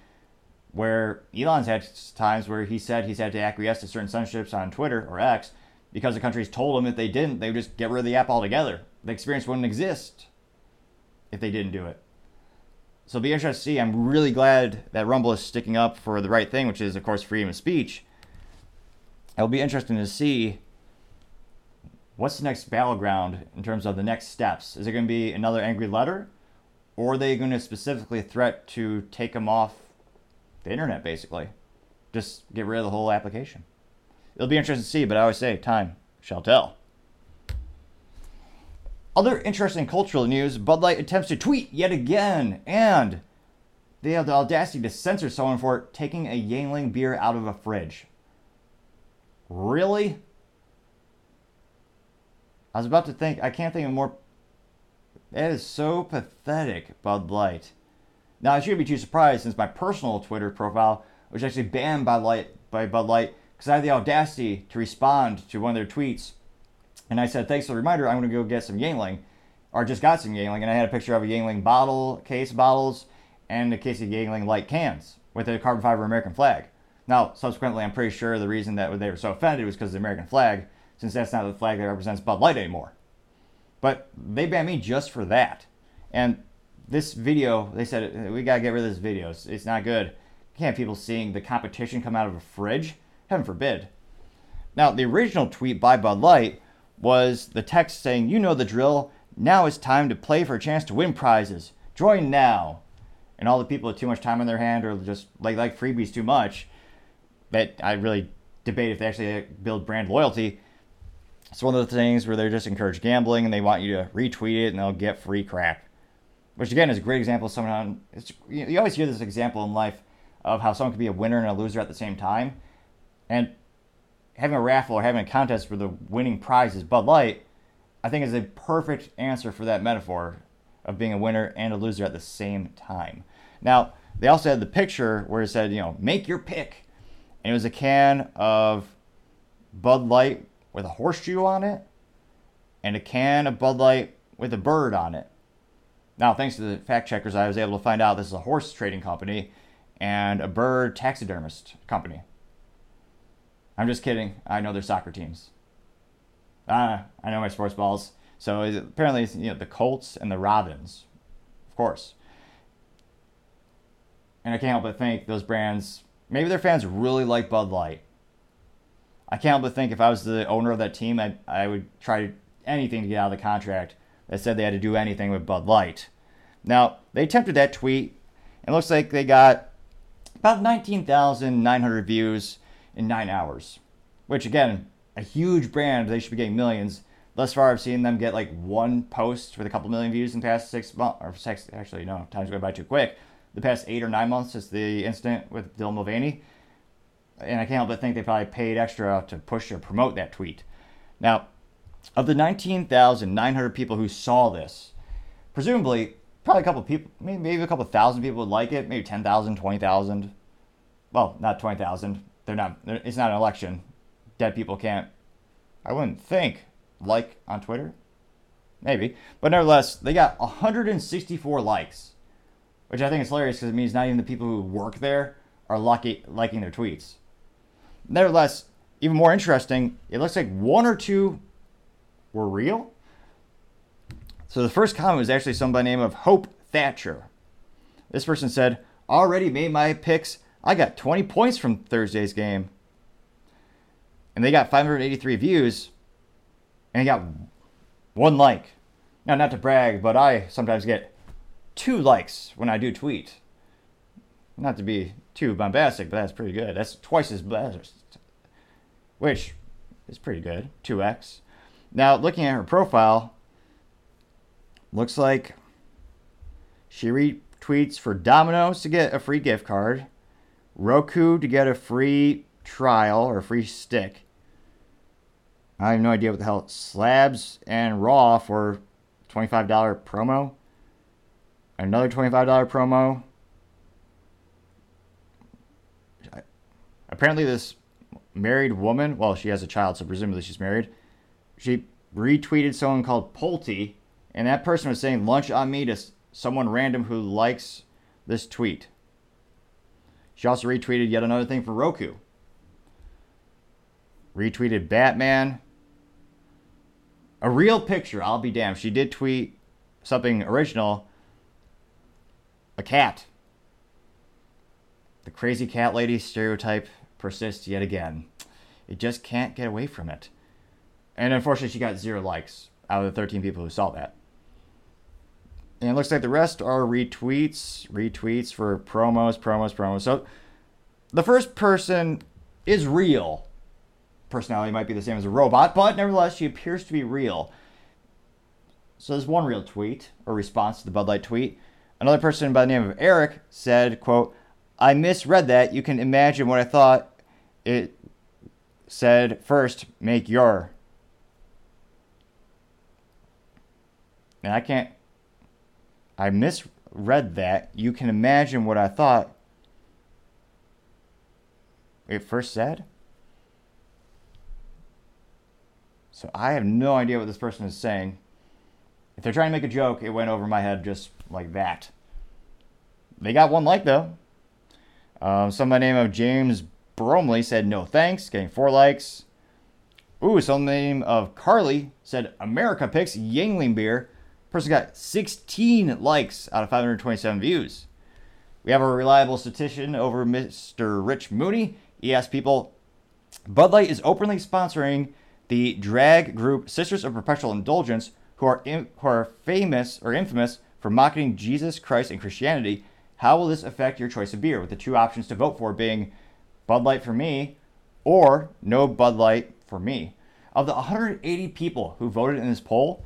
Where Elon's had times where he said he's had to acquiesce to certain censorships on Twitter or X because the countries told him if they didn't, they would just get rid of the app altogether. The experience wouldn't exist if they didn't do it. So it'll be interesting to see. I'm really glad that Rumble is sticking up for the right thing, which is, of course, freedom of speech. It'll be interesting to see what's the next battleground in terms of the next steps. Is it going to be another angry letter? Or are they going to specifically threat to take them off the internet, basically? Just get rid of the whole application. It'll be interesting to see, but I always say time shall tell. Other interesting cultural news Bud Light attempts to tweet yet again, and they have the audacity to censor someone for taking a Yuengling beer out of a fridge. Really? I was about to think, I can't think of more. That is so pathetic, Bud Light. Now, I shouldn't be too surprised since my personal Twitter profile was actually banned by, Light, by Bud Light because I had the audacity to respond to one of their tweets and I said, thanks for the reminder. I'm going to go get some Yuengling, or just got some Yuengling. And I had a picture of a Yuengling bottle, case bottles, and a case of Yuengling light cans with a carbon fiber American flag. Now, subsequently, I'm pretty sure the reason that they were so offended was because of the American flag, since that's not the flag that represents Bud Light anymore. But they banned me just for that. And this video, they said, we got to get rid of this video. It's, it's not good. can't people seeing the competition come out of a fridge. Heaven forbid. Now, the original tweet by Bud Light was the text saying, You know the drill. Now it's time to play for a chance to win prizes. Join now. And all the people with too much time on their hand or just like like freebies too much, that I really debate if they actually uh, build brand loyalty. It's one of the things where they're just encourage gambling and they want you to retweet it and they'll get free crap. Which again is a great example of someone. It's you always hear this example in life of how someone can be a winner and a loser at the same time. And having a raffle or having a contest for the winning prize is Bud Light, I think is a perfect answer for that metaphor of being a winner and a loser at the same time. Now, they also had the picture where it said, you know, make your pick. And it was a can of Bud Light with a horseshoe on it and a can of Bud Light with a bird on it. Now, thanks to the fact checkers, I was able to find out this is a horse trading company and a bird taxidermist company. I'm just kidding. I know they're soccer teams. Ah, I know my sports balls. So apparently, you know, the Colts and the Robins, of course. And I can't help but think those brands, maybe their fans really like Bud Light. I can't help but think if I was the owner of that team, I, I would try anything to get out of the contract that said they had to do anything with Bud Light. Now, they attempted that tweet, and looks like they got about 19,900 views in nine hours, which, again, a huge brand, they should be getting millions. Thus far, I've seen them get like one post with a couple million views in the past six months, or six, actually, no, time's going by too quick. The past eight or nine months since the incident with Dylan Mulvaney. And I can't help but think they probably paid extra to push or promote that tweet. Now, of the 19,900 people who saw this, presumably, probably a couple people, maybe, maybe a couple thousand people would like it, maybe 10,000, 20,000. Well, not 20,000. They're not, it's not an election. Dead people can't, I wouldn't think, like on Twitter. Maybe. But nevertheless, they got 164 likes, which I think is hilarious because it means not even the people who work there are lucky liking their tweets. Nevertheless, even more interesting, it looks like one or two were real. So the first comment was actually somebody name of Hope Thatcher. This person said, "Already made my picks. I got 20 points from Thursday's game." And they got 583 views and I got one like. Now, not to brag, but I sometimes get two likes when I do tweet. Not to be too bombastic, but that's pretty good. That's twice as best, which is pretty good. 2x. Now, looking at her profile, looks like she retweets for Domino's to get a free gift card, Roku to get a free trial or free stick. I have no idea what the hell slabs and raw for $25 promo. Another $25 promo. Apparently, this married woman, well, she has a child, so presumably she's married she retweeted someone called Pulte, and that person was saying lunch on me to someone random who likes this tweet. She also retweeted yet another thing for Roku. Retweeted Batman. A real picture, I'll be damned. She did tweet something original. A cat. The crazy cat lady stereotype persists yet again. It just can't get away from it. And unfortunately, she got zero likes out of the 13 people who saw that. And it looks like the rest are retweets, retweets for promos, promos, promos. So the first person is real. Personality might be the same as a robot, but nevertheless, she appears to be real. So there's one real tweet or response to the Bud Light tweet. Another person by the name of Eric said, quote, I misread that. You can imagine what I thought it said first, make your And I can't. I misread that. You can imagine what I thought it first said. So I have no idea what this person is saying. If they're trying to make a joke, it went over my head just like that. They got one like though. Um, somebody name of James Bromley said no thanks, getting four likes. Ooh, some name of Carly said America picks Yuengling beer, Person got 16 likes out of 527 views. We have a reliable statistician over Mr. Rich Mooney. He asked people Bud Light is openly sponsoring the drag group Sisters of Perpetual Indulgence, who are, in, who are famous or infamous for mocking Jesus Christ and Christianity. How will this affect your choice of beer? With the two options to vote for being Bud Light for me or no Bud Light for me. Of the 180 people who voted in this poll,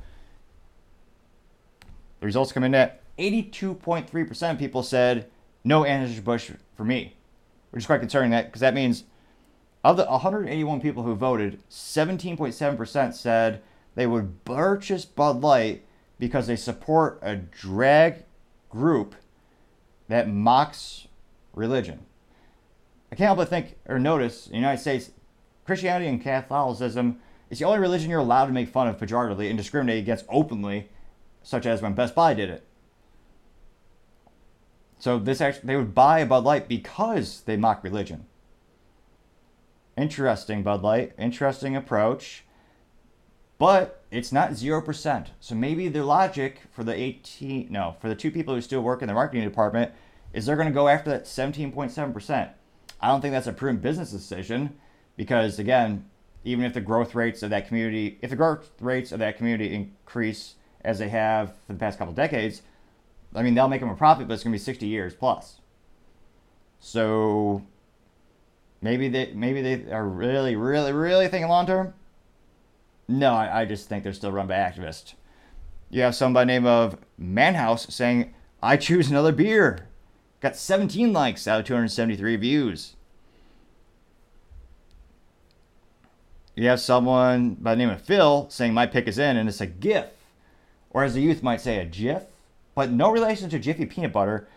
the results come in at 82.3% of people said no Anheuser-Busch for me, which is quite concerning that because that means of the 181 people who voted, 17.7% said they would purchase Bud Light because they support a drag group that mocks religion. I can't help but think or notice in the United States, Christianity and Catholicism is the only religion you're allowed to make fun of pejoratively and discriminate against openly such as when Best Buy did it. So this actually they would buy Bud Light because they mock religion. Interesting Bud Light, interesting approach. But it's not 0%. So maybe the logic for the 18 no, for the two people who still work in the marketing department is they're going to go after that 17.7%. I don't think that's a prudent business decision because again, even if the growth rates of that community, if the growth rates of that community increase as they have for the past couple decades, I mean, they'll make them a profit, but it's going to be 60 years plus. So maybe they maybe they are really, really, really thinking long term. No, I, I just think they're still run by activists. You have somebody by name of Manhouse saying, "I choose another beer." Got 17 likes out of 273 views. You have someone by the name of Phil saying, My pick is in, and it's a GIF. Or as the youth might say, a GIF. But no relation to Jiffy Peanut Butter,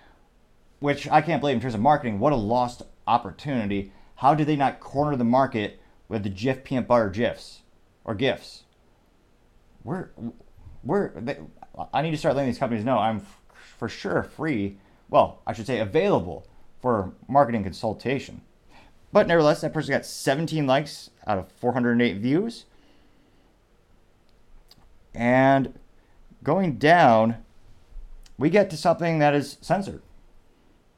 which I can't believe in terms of marketing. What a lost opportunity. How did they not corner the market with the Jif Peanut Butter GIFs or GIFs? We're, we're, they, I need to start letting these companies know I'm f- for sure free well, I should say available for marketing consultation. But nevertheless, that person got 17 likes out of 408 views. And going down, we get to something that is censored.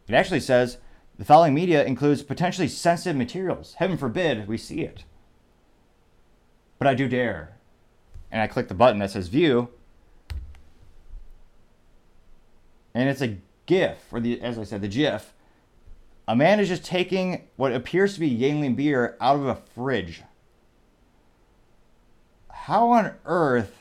It actually says the following media includes potentially sensitive materials. Heaven forbid we see it. But I do dare. And I click the button that says view. And it's a GIF, or the as I said, the GIF, a man is just taking what appears to be Yuengling beer out of a fridge. How on earth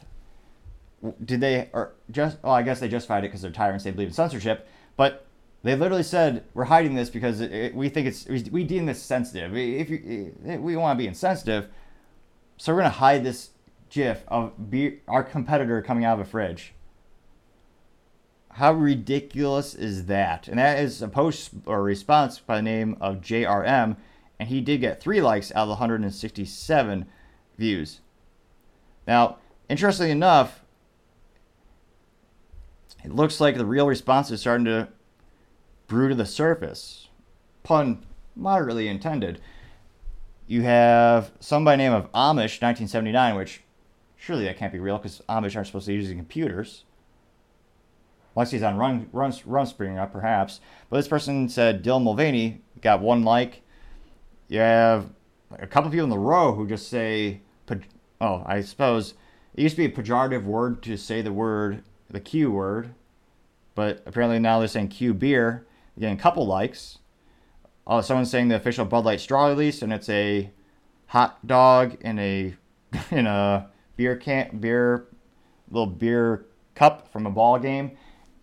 did they, or just, oh, I guess they justified it because they're tyrants, they believe in censorship, but they literally said, we're hiding this because it, it, we think it's, we deem this sensitive. If you, we want to be insensitive, so we're going to hide this GIF of beer, our competitor coming out of a fridge. How ridiculous is that? And that is a post or response by the name of JRM, and he did get three likes out of 167 views. Now, interestingly enough, it looks like the real response is starting to brew to the surface. Pun moderately intended. You have some by name of Amish 1979, which surely that can't be real because Amish aren't supposed to be using computers. Unless he's on run, run, Rumspringa, perhaps. But this person said Dylan Mulvaney got one like. You have a couple people in the row who just say, oh, I suppose it used to be a pejorative word to say the word, the Q word. But apparently now they're saying Q beer. getting a couple likes. Oh, someone's saying the official Bud Light straw release, and it's a hot dog in a in a beer can beer little beer cup from a ball game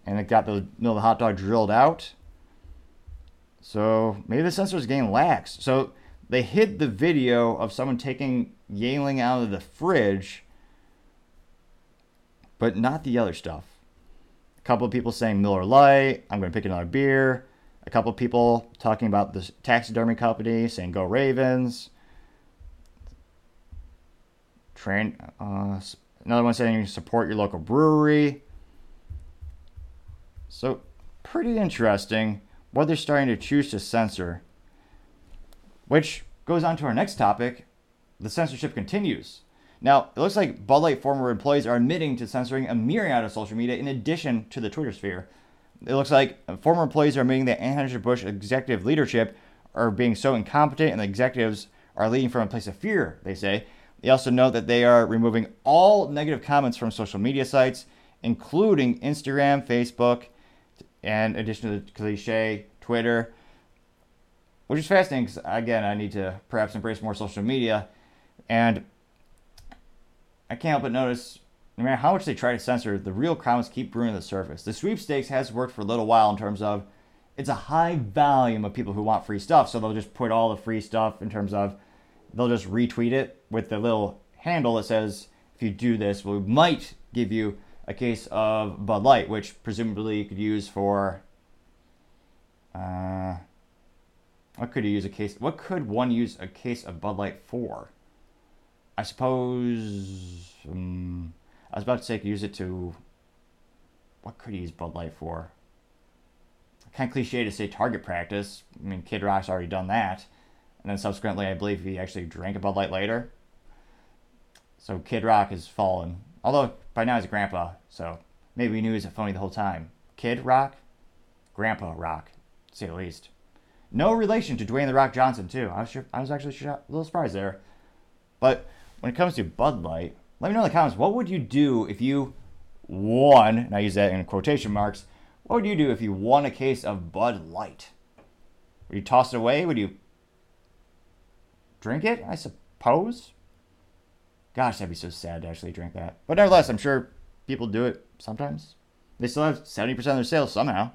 and it got the middle of the hot dog drilled out. So maybe the sensor is getting lax. So they hid the video of someone taking Yuengling out of the fridge, but not the other stuff. A couple of people saying Miller Lite, I'm going to pick another beer. A couple of people talking about the taxidermy company, saying Go Ravens. Train, uh, another one saying support your local brewery. So, pretty interesting what they're starting to choose to censor. Which goes on to our next topic the censorship continues. Now, it looks like Bud Light former employees are admitting to censoring a myriad of social media in addition to the Twitter sphere. It looks like former employees are admitting that Anheuser-Busch executive leadership are being so incompetent and the executives are leading from a place of fear, they say. They also note that they are removing all negative comments from social media sites, including Instagram, Facebook, and addition to the cliche, Twitter, which is fascinating because, again, I need to perhaps embrace more social media. And I can't help but notice, no matter how much they try to censor, the real comments keep brewing the surface. The sweepstakes has worked for a little while in terms of it's a high volume of people who want free stuff, so they'll just put all the free stuff in terms of they'll just retweet it with the little handle that says, if you do this, we might give you a case of Bud Light, which presumably you could use for. Uh, what could you use a case? What could one use a case of Bud Light for? I suppose. Um, I was about to say use it to. What could he use Bud Light for? Kind of cliche to say target practice. I mean, Kid Rock's already done that, and then subsequently, I believe he actually drank a Bud Light later. So Kid Rock has fallen Although by now he's a grandpa, so maybe he knew he was a phony the whole time. Kid Rock, Grandpa Rock, to say the least. No relation to Dwayne the Rock Johnson too. I was sure, I was actually a little surprised there. But when it comes to Bud Light, let me know in the comments what would you do if you won, and I use that in quotation marks, what would you do if you won a case of Bud Light? Would you toss it away? Would you drink it? I suppose. Gosh, that'd be so sad to actually drink that. But nevertheless, I'm sure people do it sometimes. They still have 70% of their sales somehow.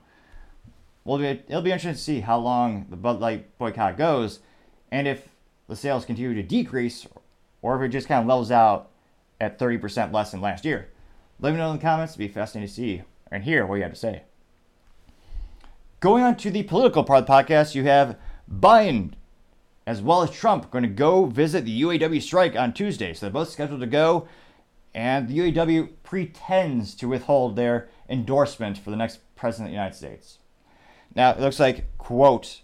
Well, it'll be interesting to see how long the Bud Light boycott goes and if the sales continue to decrease or if it just kind of levels out at 30% less than last year. Let me know in the comments. It'd be fascinating to see and hear what you have to say. Going on to the political part of the podcast, you have Biden as well as Trump going to go visit the UAW strike on Tuesday. So they're both scheduled to go, and the UAW pretends to withhold their endorsement for the next president of the United States. Now, it looks like, quote,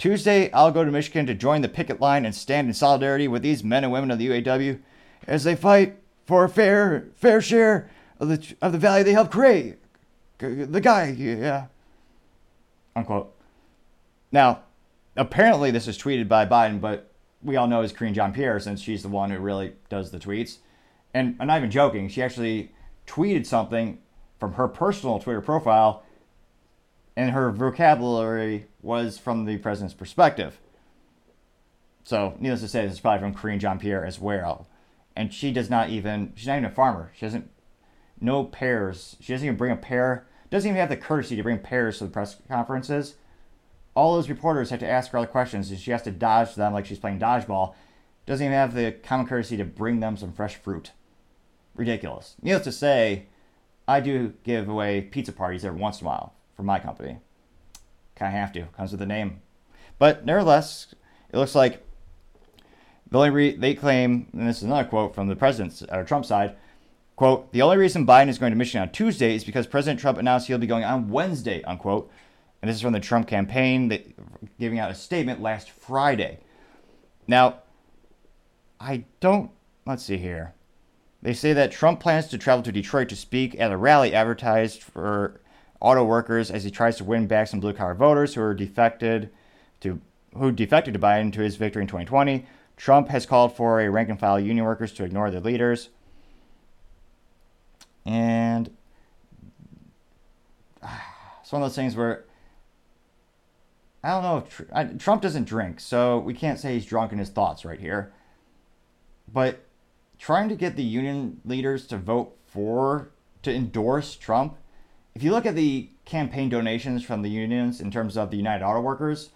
Tuesday, I'll go to Michigan to join the picket line and stand in solidarity with these men and women of the UAW as they fight for a fair, fair share of the, of the value they helped create. The guy, yeah. Unquote. Now, apparently this is tweeted by Biden, but we all know it's Karine Jean Pierre since she's the one who really does the tweets. And I'm not even joking. She actually tweeted something from her personal Twitter profile, and her vocabulary was from the president's perspective. So, needless to say, this is probably from Karine Jean Pierre as well. And she does not even, she's not even a farmer. She doesn't, no pears. She doesn't even bring a pear, doesn't even have the courtesy to bring pears to the press conferences all those reporters have to ask her all the questions, and she has to dodge them like she's playing dodgeball. Doesn't even have the common courtesy to bring them some fresh fruit. Ridiculous. Needless to say, I do give away pizza parties every once in a while for my company. Kind of have to. Comes with the name. But nevertheless, it looks like the only re- they claim, and this is another quote from the president's or Trump side, quote, the only reason Biden is going to Michigan on Tuesday is because President Trump announced he'll be going on Wednesday, unquote, and this is from the Trump campaign that giving out a statement last Friday. Now, I don't. Let's see here. They say that Trump plans to travel to Detroit to speak at a rally advertised for auto workers as he tries to win back some blue collar voters who are defected to who defected to Biden to his victory in 2020. Trump has called for a rank and file union workers to ignore their leaders. And it's one of those things where I don't know if Trump doesn't drink, so we can't say he's drunk in his thoughts right here. But trying to get the union leaders to vote for, to endorse Trump, if you look at the campaign donations from the unions in terms of the United Auto Workers,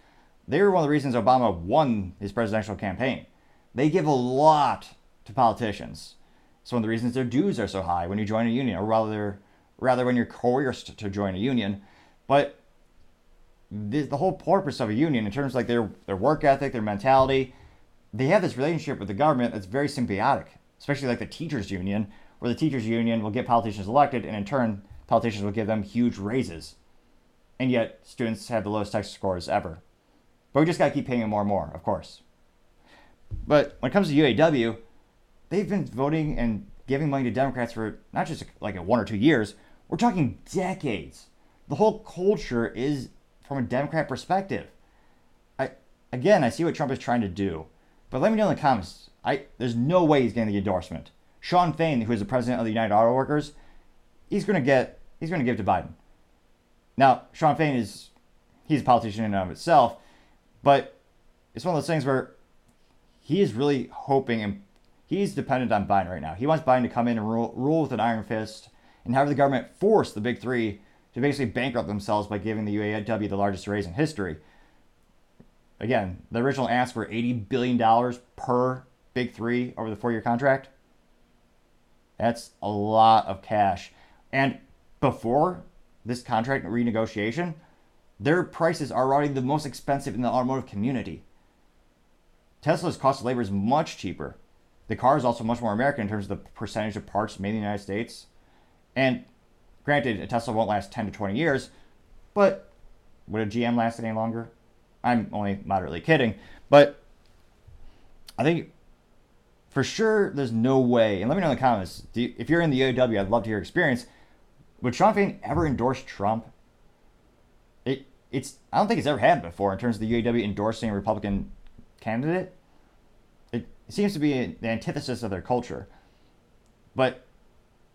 they were one of the reasons Obama won his presidential campaign. They give a lot to politicians. It's one of the reasons their dues are so high when you join a union, or rather, rather when you're coerced to join a union. But the, the whole purpose of a union in terms of like their their work ethic, their mentality, they have this relationship with the government that's very symbiotic. Especially like the teachers union, where the teachers union will get politicians elected, and in turn, politicians will give them huge raises. And yet, students have the lowest test scores ever. But we just got to keep paying them more and more, of course. But when it comes to UAW, they've been voting and giving money to Democrats for not just like one or two years, we're talking decades. The whole culture is from a Democrat perspective. I again, I see what Trump is trying to do, but let me know in the comments. I there's no way he's getting the endorsement. Shawn Fain, who is the president of the United Auto Workers, he's going to get he's going to give to Biden. Now, Shawn Fain is he's a politician in and of itself, but it's one of those things where he is really hoping and he's dependent on Biden right now. He wants Biden to come in and rule, rule with an iron fist and have the government force the big three to basically bankrupt themselves by giving the UAW the largest raise in history. Again, the original ask for $80 billion per big three over the four year contract. That's a lot of cash. And before this contract renegotiation, their prices are already the most expensive in the automotive community. Tesla's cost of labor is much cheaper. The car is also much more American in terms of the percentage of parts made in the United States. And Granted, a Tesla won't last 10 to 20 years, but would a GM last any longer? I'm only moderately kidding, but I think for sure there's no way. And let me know in the comments if you're in the UAW. I'd love to hear your experience. Would Shawn Fain ever endorse Trump? It it's I don't think it's ever happened before in terms of the UAW endorsing a Republican candidate. It seems to be the antithesis of their culture. But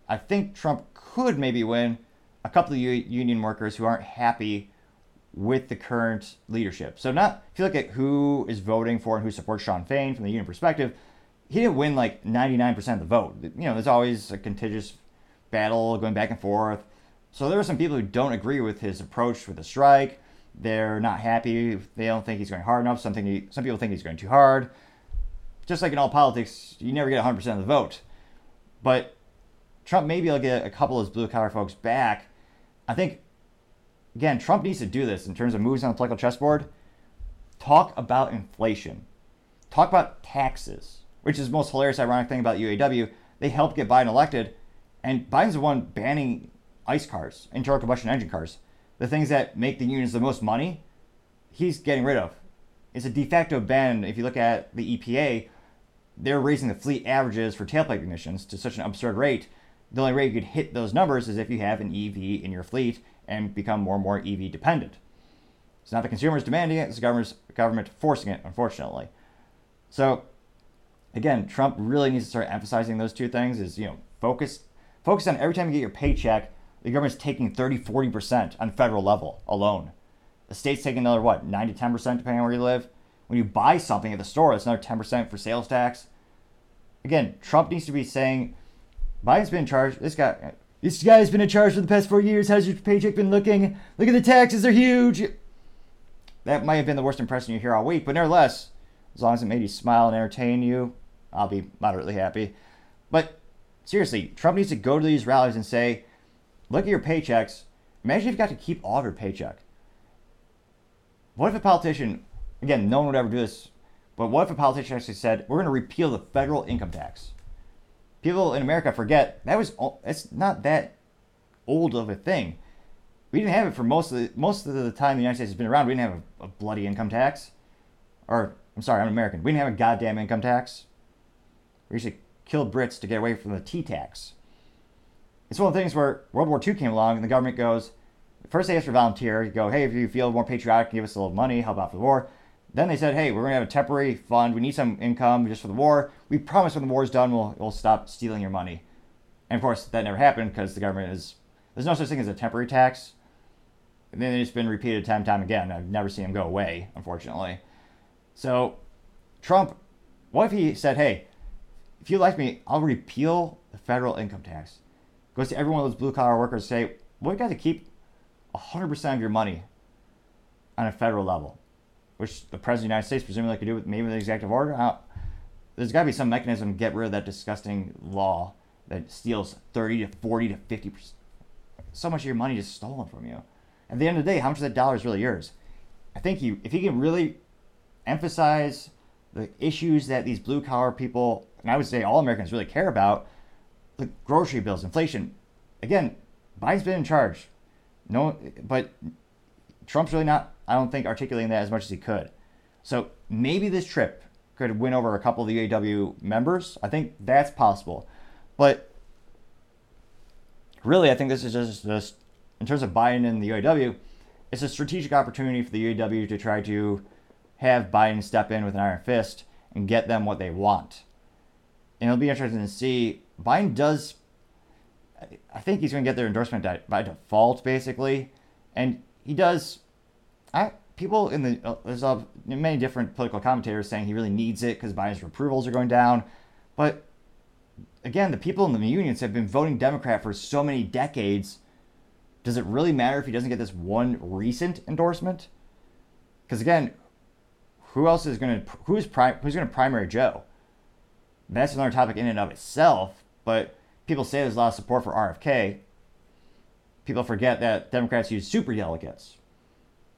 I think Trump could maybe win a couple of union workers who aren't happy with the current leadership. So not if you look at who is voting for and who supports Shawn Fain from the union perspective, he didn't win like 99% of the vote. You know, there's always a contentious battle going back and forth. So there are some people who don't agree with his approach with the strike. They're not happy. They don't think he's going hard enough. Something he, some people think he's going too hard. Just like in all politics, you never get 100% of the vote. But Trump maybe will get a couple of his blue collar folks back. I think again, Trump needs to do this in terms of moves on the political chessboard. Talk about inflation. Talk about taxes, which is the most hilarious, ironic thing about UAW. They helped get Biden elected, and Biden's the one banning ICE cars, internal combustion engine cars, the things that make the unions the most money. He's getting rid of. It's a de facto ban. If you look at the EPA, they're raising the fleet averages for tailpipe emissions to such an absurd rate. The only way you could hit those numbers is if you have an EV in your fleet and become more and more EV dependent. It's not the consumers demanding it, it's the government, government forcing it, unfortunately. So, again, Trump really needs to start emphasizing those two things is, you know, focus, focus on every time you get your paycheck, the government's taking 30, 40% on federal level alone. The state's taking another, what, 9 to 10% depending on where you live. When you buy something at the store, it's another 10% for sales tax. Again, Trump needs to be saying, Biden's been in charge. This guy, this guy's been in charge for the past four years. How's your paycheck been looking? Look at the taxes, they're huge. That might have been the worst impression you hear all week, but nevertheless, as long as it made you smile and entertain you, I'll be moderately happy. But seriously, Trump needs to go to these rallies and say, look at your paychecks. Imagine if you got to keep all of your paycheck. What if a politician, again, no one would ever do this, but what if a politician actually said, we're going to repeal the federal income tax? people in America forget that was it's not that old of a thing. We didn't have it for most of the most of the time the United States has been around. We didn't have a, a bloody income tax, or I'm sorry, I'm American. We didn't have a goddamn income tax. We used to kill Brits to get away from the tea tax. It's one of the things where World War II came along and the government goes, first they ask for volunteer. You go, hey, if you feel more patriotic, give us a little money, help out for the war. Then they said, hey, we're going to have a temporary fund. We need some income just for the war. We promise when the war is done, we'll, we'll stop stealing your money. And of course, that never happened because the government is, there's no such thing as a temporary tax. And then it's been repeated time and time again. I've never seen them go away, unfortunately. So, Trump, what if he said, hey, if you like me, I'll repeal the federal income tax. Goes to every one of those blue collar workers say, well, you got to keep 100% of your money on a federal level which the president of the United States presumably could do with maybe the executive order. there's got to be some mechanism to get rid of that disgusting law that steals 30 to 40 to 50 percent. So much of your money is stolen from you. At the end of the day, how much of that dollar is really yours? I think you, if you can really emphasize the issues that these blue collar people, and I would say all Americans really care about, the grocery bills, inflation. Again, Biden's been in charge. No, but Trump's really not, I don't think, articulating that as much as he could. So maybe this trip could win over a couple of the UAW members. I think that's possible. But really, I think this is just, just in terms of Biden and the UAW, it's a strategic opportunity for the UAW to try to have Biden step in with an iron fist and get them what they want. And it'll be interesting to see. Biden does, I think he's going to get their endorsement by default, basically. And he does. I people in the uh, there's uh, many different political commentators saying he really needs it because Biden's approvals are going down, but again, the people in the unions have been voting Democrat for so many decades. Does it really matter if he doesn't get this one recent endorsement? Because again, who else is going to who's prime who's going to primary Joe? That's another topic in and of itself. But people say there's a lot of support for RFK people forget that Democrats use super delegates.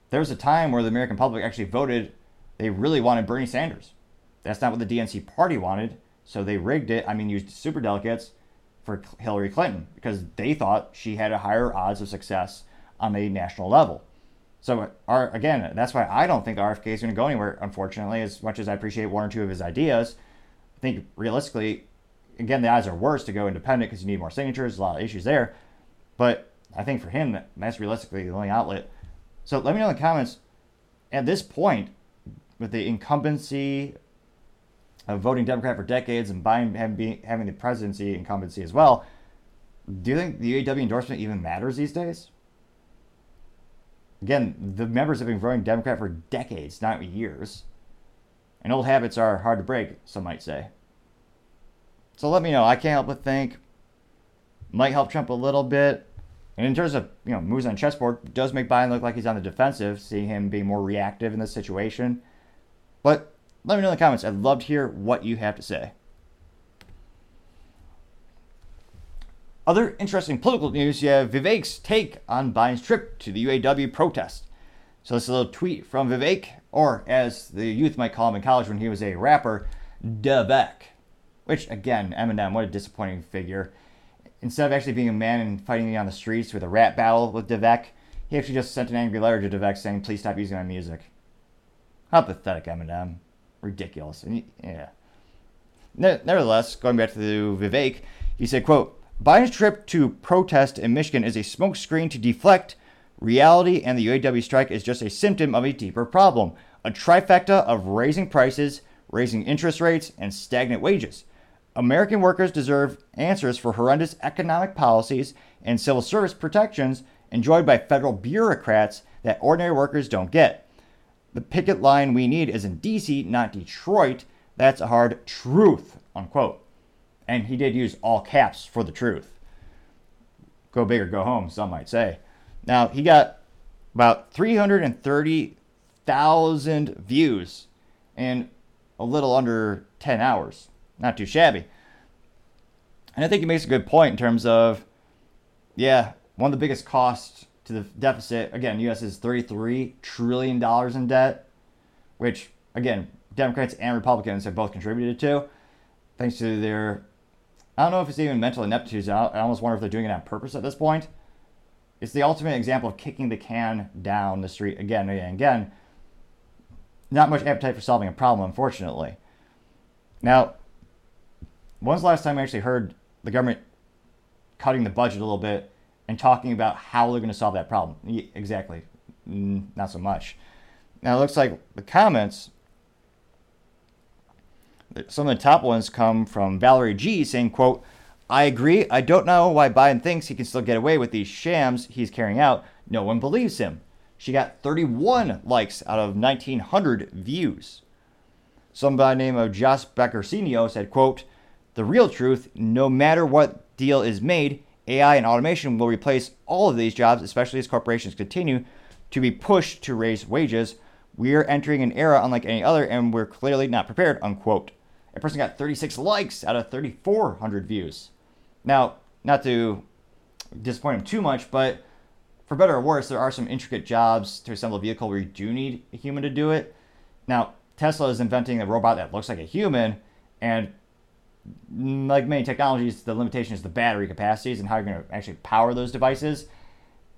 There was a time where the American public actually voted, they really wanted Bernie Sanders. That's not what the DNC party wanted, so they rigged it, I mean, used super delegates for Hillary Clinton because they thought she had a higher odds of success on a national level. So, our, again, that's why I don't think RFK is going to go anywhere, unfortunately, as much as I appreciate one or two of his ideas. I think realistically, again, the odds are worse to go independent because you need more signatures, a lot of issues there. But I think for him, that's realistically the only outlet. So let me know in the comments. At this point, with the incumbency of voting Democrat for decades and Biden having, having the presidency incumbency as well, do you think the UAW endorsement even matters these days? Again, the members have been voting Democrat for decades, not years. And old habits are hard to break, some might say. So let me know. I can't help but think might help Trump a little bit. And in terms of you know moves on chessboard, does make Biden look like he's on the defensive, see him being more reactive in this situation. But let me know in the comments. I'd love to hear what you have to say. Other interesting political news, you have Vivek's take on Biden's trip to the UAW protest. So this is a little tweet from Vivek, or as the youth might call him in college when he was a rapper, Devek. Which, again, Eminem, what a disappointing figure. Instead of actually being a man and fighting me on the streets with a rap battle with Devek, he actually just sent an angry letter to Devek saying, please stop using my music. How pathetic, Eminem. Ridiculous. And yeah. Nevertheless, going back to Vivek, he said, quote, Biden's trip to protest in Michigan is a smokescreen to deflect reality, and the UAW strike is just a symptom of a deeper problem a trifecta of raising prices, raising interest rates, and stagnant wages. American workers deserve answers for horrendous economic policies and civil service protections enjoyed by federal bureaucrats that ordinary workers don't get. The picket line we need is in DC, not Detroit. That's a hard truth, unquote. And he did use all caps for the truth. Go big or go home, some might say. Now, he got about 330,000 views in a little under 10 hours. Not too shabby. And I think he makes a good point in terms of, yeah, one of the biggest costs to the deficit, again, U.S. is $33 trillion in debt, which, again, Democrats and Republicans have both contributed to, thanks to their, I don't know if it's even mental ineptitude. I almost wonder if they're doing it on purpose at this point. It's the ultimate example of kicking the can down the street again and again. Not much appetite for solving a problem, unfortunately. Now, when's the last time I actually heard the government cutting the budget a little bit and talking about how they're going to solve that problem? Exactly. Not so much. Now, it looks like the comments, some of the top ones come from Valerie G saying, quote, I agree. I don't know why Biden thinks he can still get away with these shams he's carrying out. No one believes him. She got 31 likes out of 1,900 views. Somebody named of Josh Beckersinio said, quote, The real truth, no matter what deal is made, AI and automation will replace all of these jobs, especially as corporations continue to be pushed to raise wages. We're entering an era unlike any other, and we're clearly not prepared, unquote. A person got 36 likes out of 3,400 views. Now, not to disappoint him too much, but for better or worse, there are some intricate jobs to assemble a vehicle where you do need a human to do it. Now, Tesla is inventing a robot that looks like a human, and like many technologies, the limitation is the battery capacities and how you're going to actually power those devices.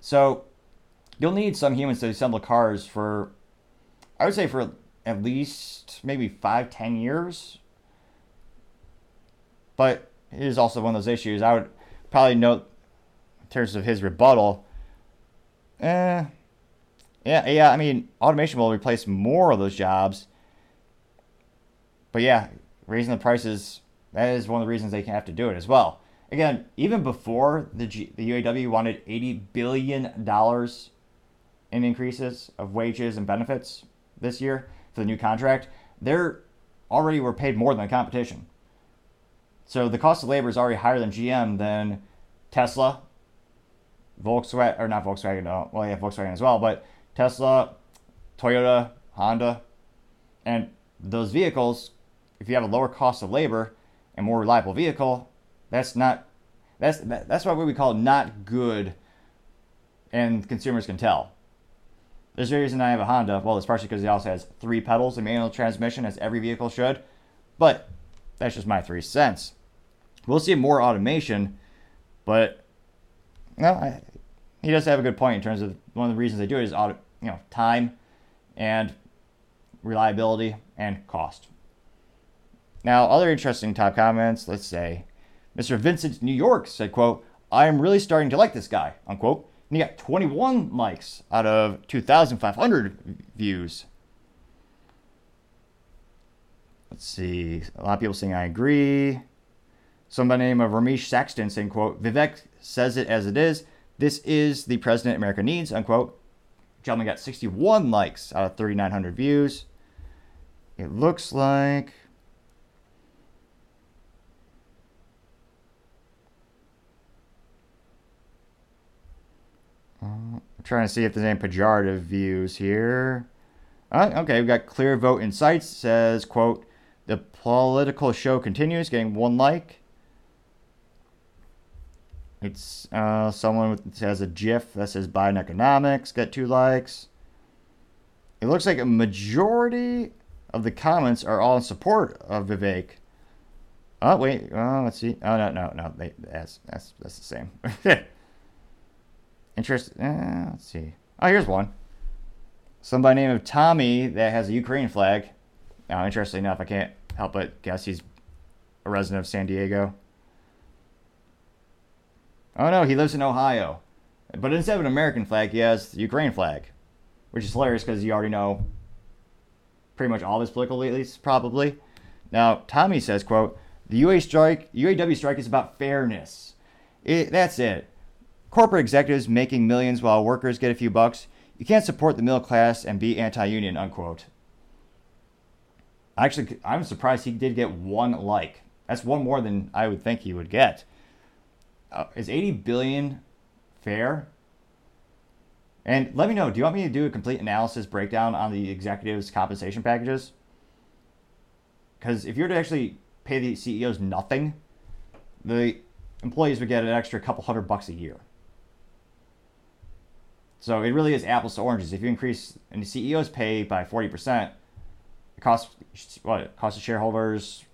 So you'll need some humans to assemble cars for, I would say, for at least maybe five, ten years. But is also one of those issues. I would probably note in terms of his rebuttal. Eh, yeah, yeah. I mean, automation will replace more of those jobs but yeah, raising the prices, that is one of the reasons they can have to do it as well. Again, even before the, G, the UAW wanted $80 billion in increases of wages and benefits this year for the new contract, they're already were paid more than the competition. So the cost of labor is already higher than GM than Tesla, Volkswagen, or not Volkswagen, no, well, yeah, Volkswagen as well, but Tesla, Toyota, Honda, and those vehicles if you have a lower cost of labor and more reliable vehicle, that's not that's that's what we call not good, and consumers can tell. There's a reason I have a Honda. Well, it's partially because it also has three pedals and manual transmission, as every vehicle should. But that's just my three cents. We'll see more automation, but no, I, he does have a good point in terms of one of the reasons they do it is auto, you know, time and reliability and cost. Now, other interesting top comments, let's say, Mr. Vincent New York said, quote, I am really starting to like this guy, unquote. And he got 21 likes out of 2,500 views. Let's see. A lot of people saying I agree. Somebody name of Ramesh Saxton saying, quote, Vivek says it as it is. This is the president America needs, unquote. Gentleman got 61 likes out of 3,900 views. It looks like I'm trying to see if there's any pejorative views here. Uh, okay, we've got Clear Vote Insights says, quote, the political show continues, getting one like. It's uh, someone with, has a GIF that says Biden economics, get two likes. It looks like a majority of the comments are all in support of Vivek. Oh wait, oh let's see. Oh no no no, they, that's that's that's the same. Interest. Uh, let's see. Oh, here's one. Somebody named Tommy that has a Ukraine flag. Now, interesting enough, I can't help but guess he's a resident of San Diego. Oh no, he lives in Ohio. But instead of an American flag, he has the Ukraine flag, which is hilarious because you already know pretty much all of his political leaders, probably. Now, Tommy says, quote, the UA strike, UAW strike is about fairness. It, that's it corporate executives making millions while workers get a few bucks. You can't support the middle class and be anti-union, unquote. Actually, I'm surprised he did get one like. That's one more than I would think he would get. Uh, is 80 billion fair? And let me know, do you want me to do a complete analysis breakdown on the executives' compensation packages? Because if you were to actually pay the CEOs nothing, the employees would get an extra couple hundred bucks a year. So it really is apples to oranges. If you increase and the CEO's pay by 40%, it costs what? It costs the shareholders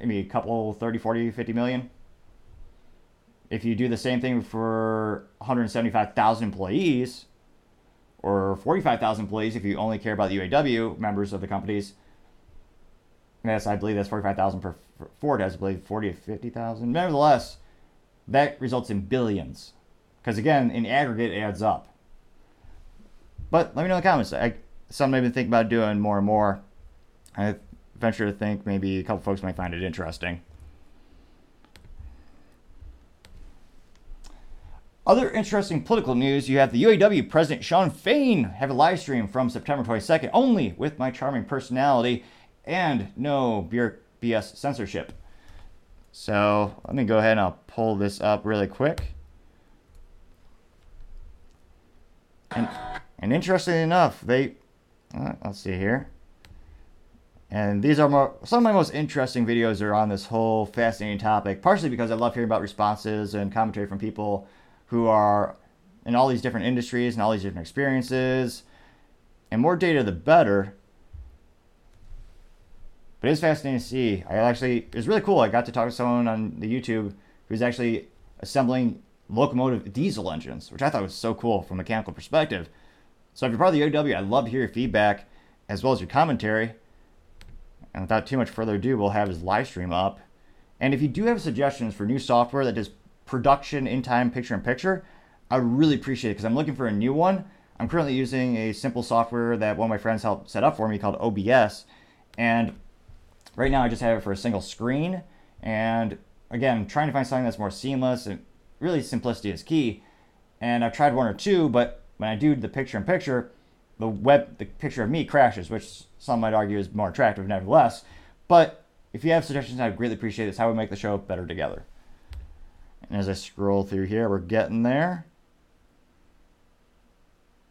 maybe a couple 30, 40, 50 million. If you do the same thing for 175,000 employees or 45,000 employees, if you only care about the UAW members of the companies, yes, I believe that's 45,000 per Ford has, I believe 40 to 50,000. Nevertheless, that results in billions. Because again, in aggregate, it adds up. But let me know in the comments. I, something I've been thinking about doing more and more. I venture to think maybe a couple folks might find it interesting. Other interesting political news you have the UAW President Shawn Fain have a live stream from September 22nd, only with my charming personality and no BS censorship. So let me go ahead and I'll pull this up really quick. And, and interestingly enough, they, uh, let's see here. And these are more, some of my most interesting videos are on this whole fascinating topic, partially because I love hearing about responses and commentary from people who are in all these different industries and all these different experiences. And more data, the better. But it's fascinating to see. I actually, it was really cool. I got to talk to someone on the YouTube who's actually assembling locomotive diesel engines, which I thought was so cool from a mechanical perspective. So if you're part of the OW, I'd love to hear your feedback as well as your commentary. And without too much further ado, we'll have his live stream up. And if you do have suggestions for new software that does production in time picture in picture, I really appreciate it because I'm looking for a new one. I'm currently using a simple software that one of my friends helped set up for me called OBS. And right now I just have it for a single screen. And again, trying to find something that's more seamless and really simplicity is key. And I've tried one or two, but when I do the picture in picture, the web the picture of me crashes, which some might argue is more attractive nevertheless. But if you have suggestions, I'd greatly appreciate. It's how we make the show better together. And as I scroll through here, we're getting there.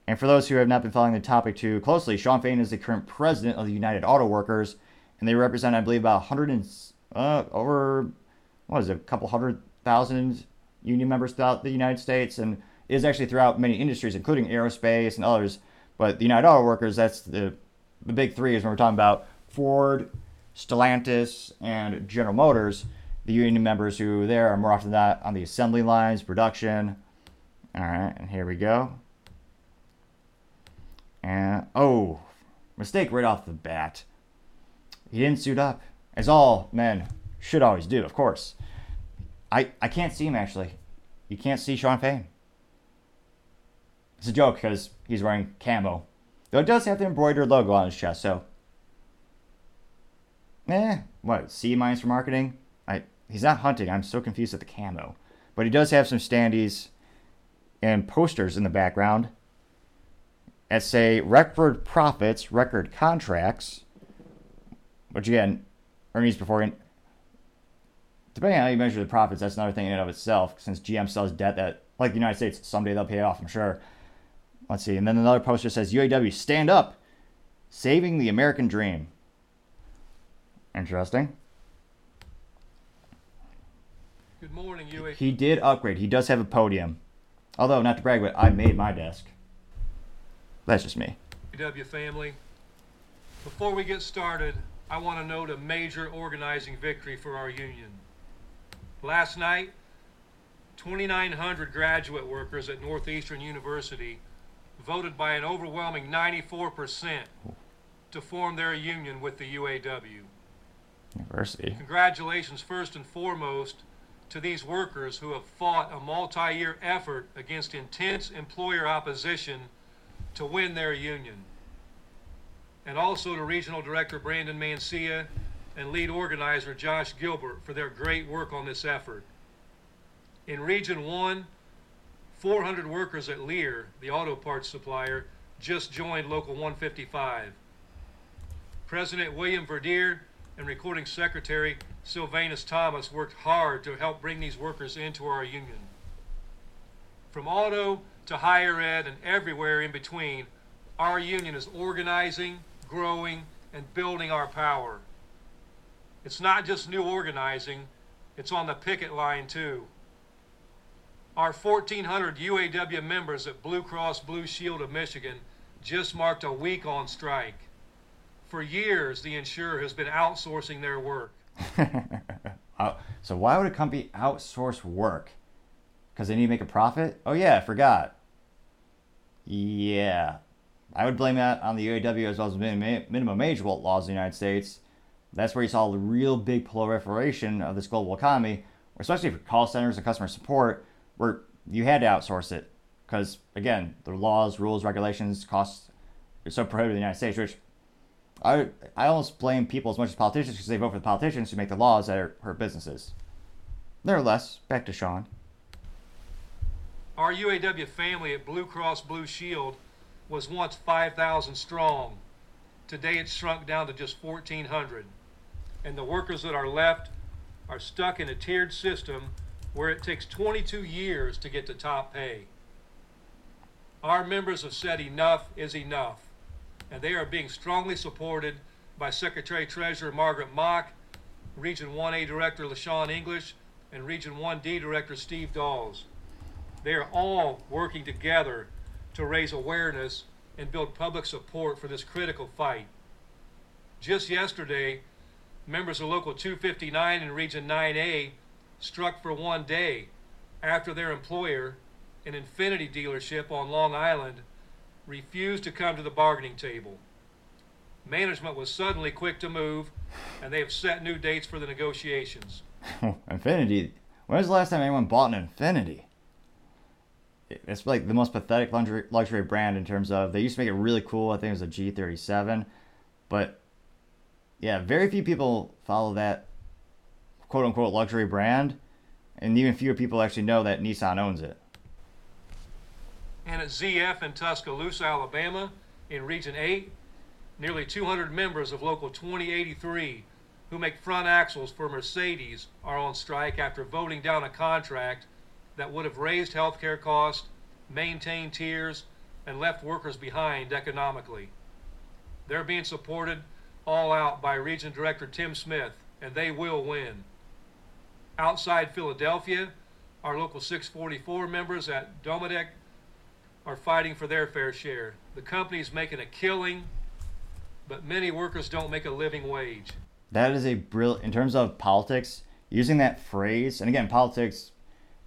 And for those who have not been following the topic too closely, Shawn Fain is the current president of the United Auto Workers, and they represent, I believe, about 100 and uh, over what is it, a couple hundred thousand union members throughout the United States and is actually throughout many industries, including aerospace and others. But the United Auto Workers, that's the, the big three is when we're talking about Ford, Stellantis, and General Motors. The union members who there are more often than not on the assembly lines, production. All right, and here we go. And oh, mistake right off the bat. He didn't suit up, as all men should always do, of course. I, I can't see him actually. You can't see Shawn Fain. It's a joke because he's wearing camo. Though it does have the embroidered logo on his chest, so. Eh, what? C minus for marketing? I he's not hunting. I'm so confused at the camo, but he does have some standees and posters in the background that say record profits, record contracts, which again, earnings before. In, depending on how you measure the profits, that's another thing in and of itself. Since GM sells debt that, like the United States, someday they'll pay off, I'm sure. Let's see. And then another poster says UAW, stand up, saving the American dream. Interesting. Good morning, UAW. He did upgrade. He does have a podium. Although, not to brag, but I made my desk. That's just me. UAW family. Before we get started, I want to note a major organizing victory for our union. Last night, 2,900 graduate workers at Northeastern University voted by an overwhelming 94% to form their union with the UAW. University. Congratulations, first and foremost, to these workers who have fought a multi year effort against intense employer opposition to win their union. And also to Regional Director Brandon Mancilla and lead organizer Josh Gilbert for their great work on this effort. In Region 1, 400 workers at Lear, the auto parts supplier, just joined Local 155. President William Verdier and Recording Secretary Sylvanus Thomas worked hard to help bring these workers into our union. From auto to higher ed and everywhere in between, our union is organizing, growing, and building our power. It's not just new organizing, it's on the picket line too. Our 1,400 UAW members at Blue Cross Blue Shield of Michigan just marked a week on strike. For years, the insurer has been outsourcing their work. Uh, so why would a company outsource work? Because they need to make a profit? Oh yeah, I forgot. Yeah, I would blame that on the UAW as well as minimum wage laws in the United States. That's where you saw the real big proliferation of this global economy, especially for call centers and customer support, where you had to outsource it because again, the laws, rules, regulations, costs are so prohibitive in the United States, which I I almost blame people as much as politicians because they vote for the politicians who make the laws that hurt businesses. Nevertheless, back to Shawn. Our UAW family at Blue Cross Blue Shield was once 5,000 strong. Today it's shrunk down to just 1,400. And the workers that are left are stuck in a tiered system where it takes 22 years to get to top pay. Our members have said enough is enough and they are being strongly supported by Secretary Treasurer Margaret Mock, Region 1A Director LaShawn English, and Region 1D Director Steve Dawes. They are all working together to raise awareness and build public support for this critical fight. Just yesterday, members of Local 259 in Region 9A struck for one day after their employer, an Infiniti dealership on Long Island, refused to come to the bargaining table. Management was suddenly quick to move, and they have set new dates for the negotiations. Infiniti? When was the last time anyone bought an Infiniti? It's like the most pathetic luxury, luxury brand in terms of they used to make it really cool. I think it was a G37, but yeah, very few people follow that quote unquote luxury brand, and even fewer people actually know that Nissan owns it and at ZF in Tuscaloosa, Alabama, in Region 8, nearly 200 members of Local 2083 who make front axles for Mercedes are on strike after voting down a contract that would have raised healthcare costs, maintained tiers, and left workers behind economically. They're being supported all out by Region Director Tim Smith, and they will win. Outside Philadelphia, our local 644 members at Dometic are fighting for their fair share. The company's making a killing, but many workers don't make a living wage. That is a brilliant, in terms of politics, using that phrase, and again, politics,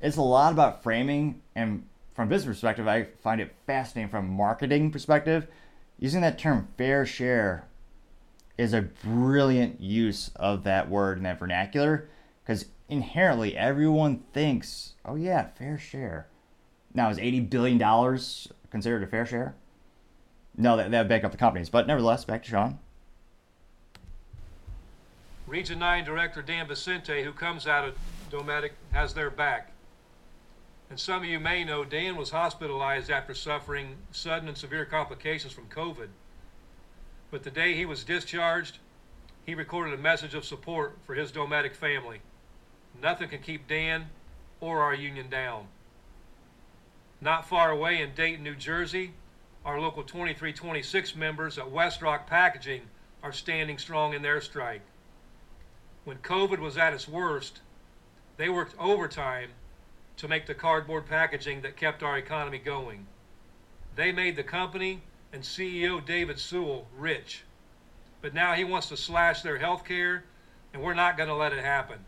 it's a lot about framing, and from business perspective, I find it fascinating from marketing perspective. Using that term fair share is a brilliant use of that word in that vernacular because inherently everyone thinks, oh yeah, fair share now, is $80 billion considered a fair share? No, that, that would back up the companies. But nevertheless, back to Shawn. Region 9 Director Dan Vicente, who comes out of Dometic, has their back. And some of you may know Dan was hospitalized after suffering sudden and severe complications from COVID. But the day he was discharged, he recorded a message of support for his Dometic family. Nothing can keep Dan or our union down. Not far away in Dayton, New Jersey, our local 2326 members at Westrock Packaging are standing strong in their strike. When COVID was at its worst, they worked overtime to make the cardboard packaging that kept our economy going. They made the company and CEO David Sewell rich. But now he wants to slash their health care, and we're not going to let it happen.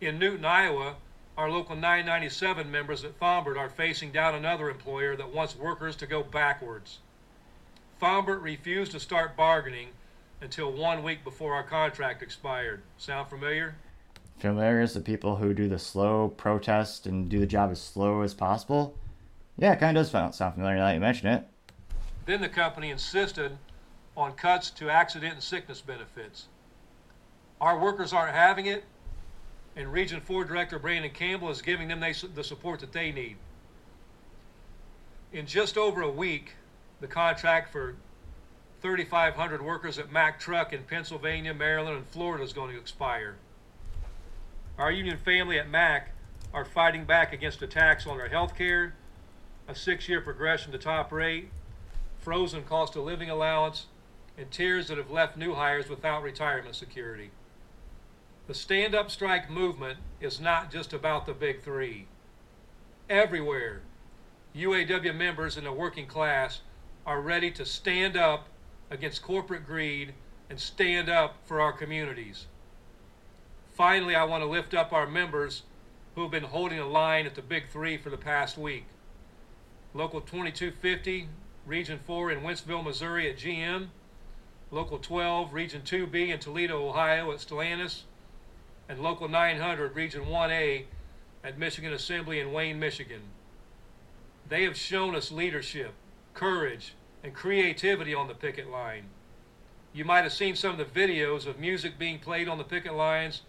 In Newton, Iowa, our local 997 members at Thombert are facing down another employer that wants workers to go backwards. Thombert refused to start bargaining until one week before our contract expired. Sound familiar? Familiar is the people who do the slow protest and do the job as slow as possible? Yeah, it kind of does sound familiar now that you mention it. Then the company insisted on cuts to accident and sickness benefits. Our workers aren't having it, and Region 4 Director Brandon Campbell is giving them the support that they need. In just over a week, the contract for 3,500 workers at Mack Truck in Pennsylvania, Maryland, and Florida is going to expire. Our union family at Mack are fighting back against attacks on our health care, a six year progression to top rate, frozen cost of living allowance, and tiers that have left new hires without retirement security. The stand up strike movement is not just about the big three. Everywhere, UAW members in the working class are ready to stand up against corporate greed and stand up for our communities. Finally, I want to lift up our members who have been holding the line at the big three for the past week. Local 2250, Region 4 in Wentzville, Missouri at GM. Local 12, Region 2B in Toledo, Ohio at Stellantis and Local 900, Region 1A at Michigan Assembly in Wayne, Michigan. They have shown us leadership, courage, and creativity on the picket line. You might have seen some of the videos of music being played on the picket lines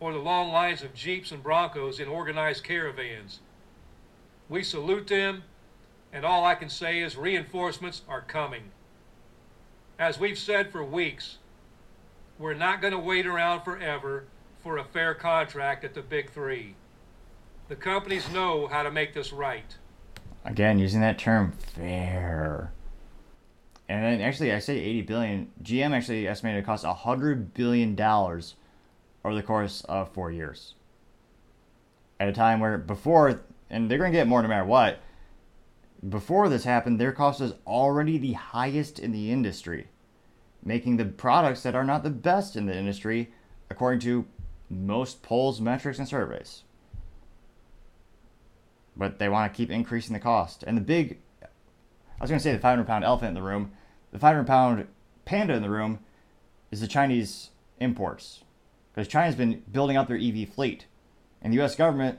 or the long lines of Jeeps and Broncos in organized caravans. We salute them, and all I can say is reinforcements are coming. As we've said for weeks, we're not going to wait around forever for a fair contract at the big three. The companies know how to make this right. Again, using that term fair. And then actually, I say 80 billion. GM actually estimated it cost 100 billion dollars over the course of four years. At a time where before, and they're going to get more no matter what. Before this happened, their cost was already the highest in the industry, making the products that are not the best in the industry, according to most polls, metrics, and surveys. But they want to keep increasing the cost. And the big, I was going to say the 500 pound elephant in the room, the 500 pound panda in the room is the Chinese imports. Because China's been building up their EV fleet. And the US government,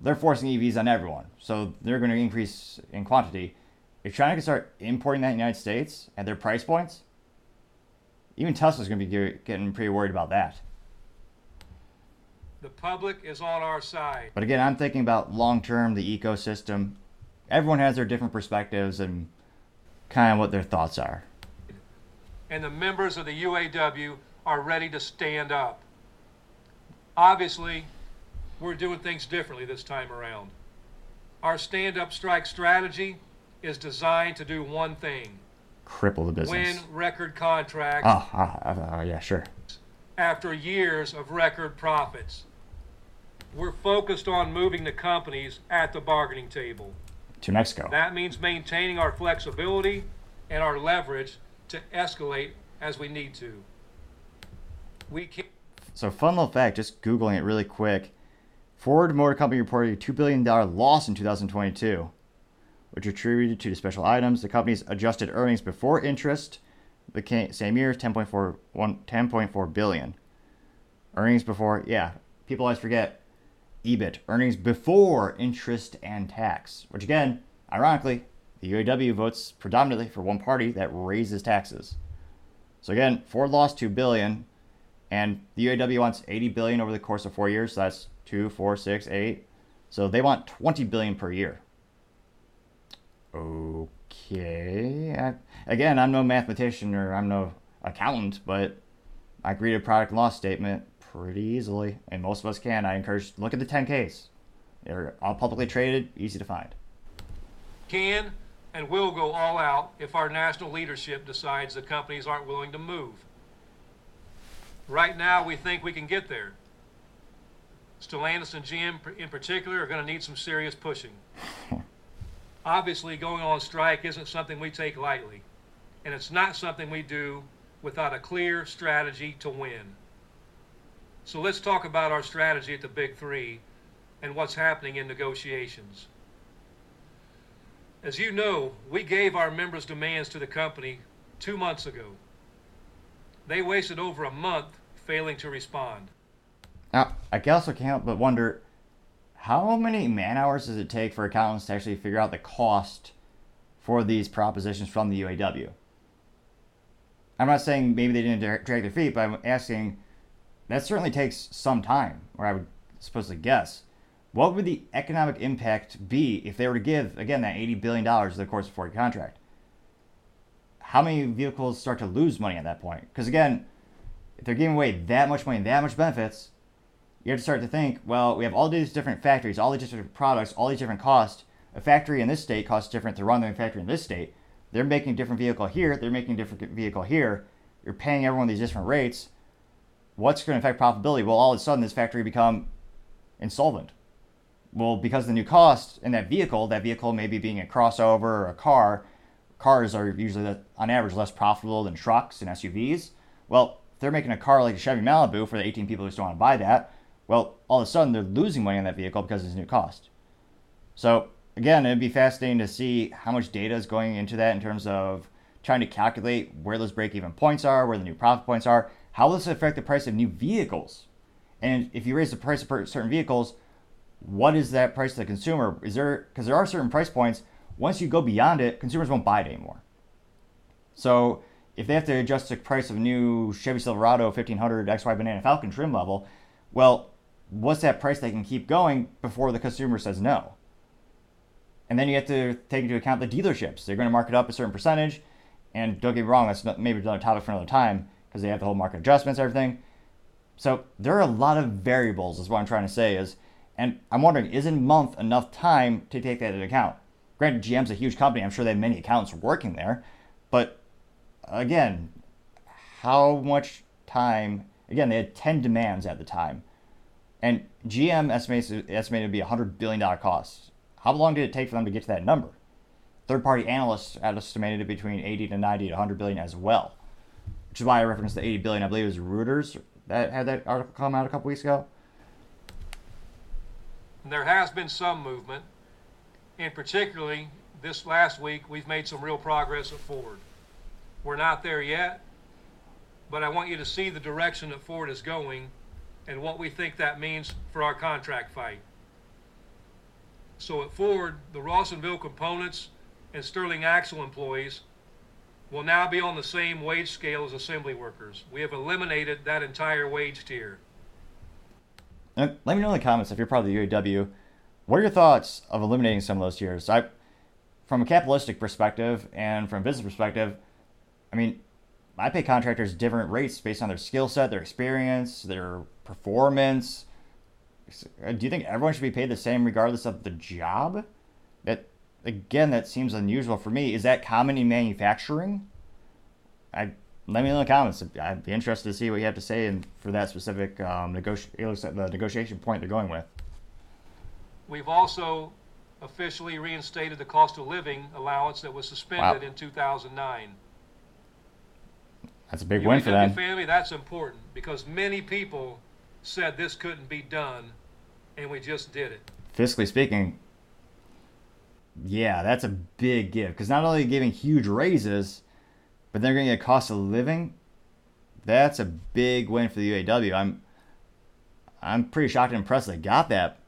they're forcing EVs on everyone. So they're going to increase in quantity. If China can start importing that in the United States at their price points, even Tesla's going to be getting pretty worried about that. The public is on our side. But again, I'm thinking about long term, the ecosystem. Everyone has their different perspectives and kind of what their thoughts are. And the members of the UAW are ready to stand up. Obviously, we're doing things differently this time around. Our stand up strike strategy is designed to do one thing cripple the business. Win record contracts. Oh, uh, yeah, sure. After years of record profits we're focused on moving the companies at the bargaining table. To Mexico. That means maintaining our flexibility and our leverage to escalate as we need to. We can So, fun little fact, just Googling it really quick. Ford Motor Company reported a $2 billion loss in 2022, which attributed to the special items. The company's adjusted earnings before interest the same year 10.4 10.4 billion. Earnings before, yeah, people always forget EBIT, earnings before interest and tax, which again, ironically, the UAW votes predominantly for one party that raises taxes. So again, Ford lost two billion, and the UAW wants 80 billion over the course of four years. So that's two, four, six, eight. So they want 20 billion per year. Okay. I, again, I'm no mathematician or I'm no accountant, but I read a product loss statement pretty easily, and most of us can. I encourage look at the 10Ks. They're all publicly traded, easy to find. Can and will go all out if our national leadership decides the companies aren't willing to move. Right now, we think we can get there. Stellantis and GM in particular are going to need some serious pushing. Obviously, going on strike isn't something we take lightly, and it's not something we do without a clear strategy to win. So let's talk about our strategy at the Big Three and what's happening in negotiations. As you know, we gave our members' demands to the company two months ago. They wasted over a month failing to respond. Now, I also can't but wonder how many man hours does it take for accountants to actually figure out the cost for these propositions from the UAW? I'm not saying maybe they didn't drag their feet, but I'm asking that certainly takes some time, or I would supposedly guess. What would the economic impact be if they were to give, again, that $80 billion over the course of a Ford contract? How many vehicles start to lose money at that point? Because, again, if they're giving away that much money, that much benefits, you have to start to think, well, we have all these different factories, all these different products, all these different costs. A factory in this state costs different to run than a factory in this state. They're making a different vehicle here, they're making a different vehicle here. You're paying everyone these different rates. What's going to affect profitability? Well, all of a sudden, this factory become insolvent. Well, because the new cost in that vehicle, that vehicle maybe being a crossover or a car, cars are usually, on average, less profitable than trucks and SUVs. Well, if they're making a car like a Chevy Malibu for the 18 people who still want to buy that, well, all of a sudden they're losing money on that vehicle because of this new cost. So, again, it'd be fascinating to see how much data is going into that in terms of trying to calculate where those break even points are, where the new profit points are. How will this affect the price of new vehicles? And if you raise the price of certain vehicles, what is that price to the consumer? Is there because there are certain price points. Once you go beyond it, consumers won't buy it anymore. So if they have to adjust the price of new Chevy Silverado 1500 XY Banana Falcon trim level, well, what's that price they can keep going before the consumer says no? And then you have to take into account the dealerships. They're going to mark it up a certain percentage. And don't get me wrong, that's maybe another topic for another time because they have the whole market adjustments, everything. So there are a lot of variables, is what I'm trying to say. Is and I'm wondering, is a month enough time to take that into account? Granted, GM's a huge company. I'm sure they have many accountants working there, but again, how much time? Again, they had 10 demands at the time, and GM estimates estimated to be a hundred billion dollar cost. How long did it take for them to get to that number? Third-party analysts estimated it between 80 to 90 to 100 billion as well, which is why I referenced the 80 billion. I believe it was Reuters that had that article come out a couple weeks ago. There has been some movement, and particularly this last week, we've made some real progress at Ford. We're not there yet, but I want you to see the direction that Ford is going and what we think that means for our contract fight. So at Ford, the Rawsonville components and Sterling Axle employees will now be on the same wage scale as assembly workers. We have eliminated that entire wage tier. let me know in the comments if you're part of the UAW. What are your thoughts of eliminating some of those tiers? I, from a capitalistic perspective and from a business perspective, I mean, I pay contractors different rates based on their skill set, their experience, their performance. Do you think everyone should be paid the same regardless of the job? That again, that seems unusual for me. Is that common in manufacturing? I let me know in the comments. I'd be interested to see what you have to say and for that specific um, negoti- the negotiation point they're going with. We've also officially reinstated the cost of living allowance that was suspended wow. in 2009. That's a big win for them. Family, that's important because many people said this couldn't be done, and we just did it. Fiscally speaking, yeah, that's a big give because not only giving huge raises, but they're going to get a cost of living. That's a big win for the UAW. I'm I'm pretty shocked and impressed they got that.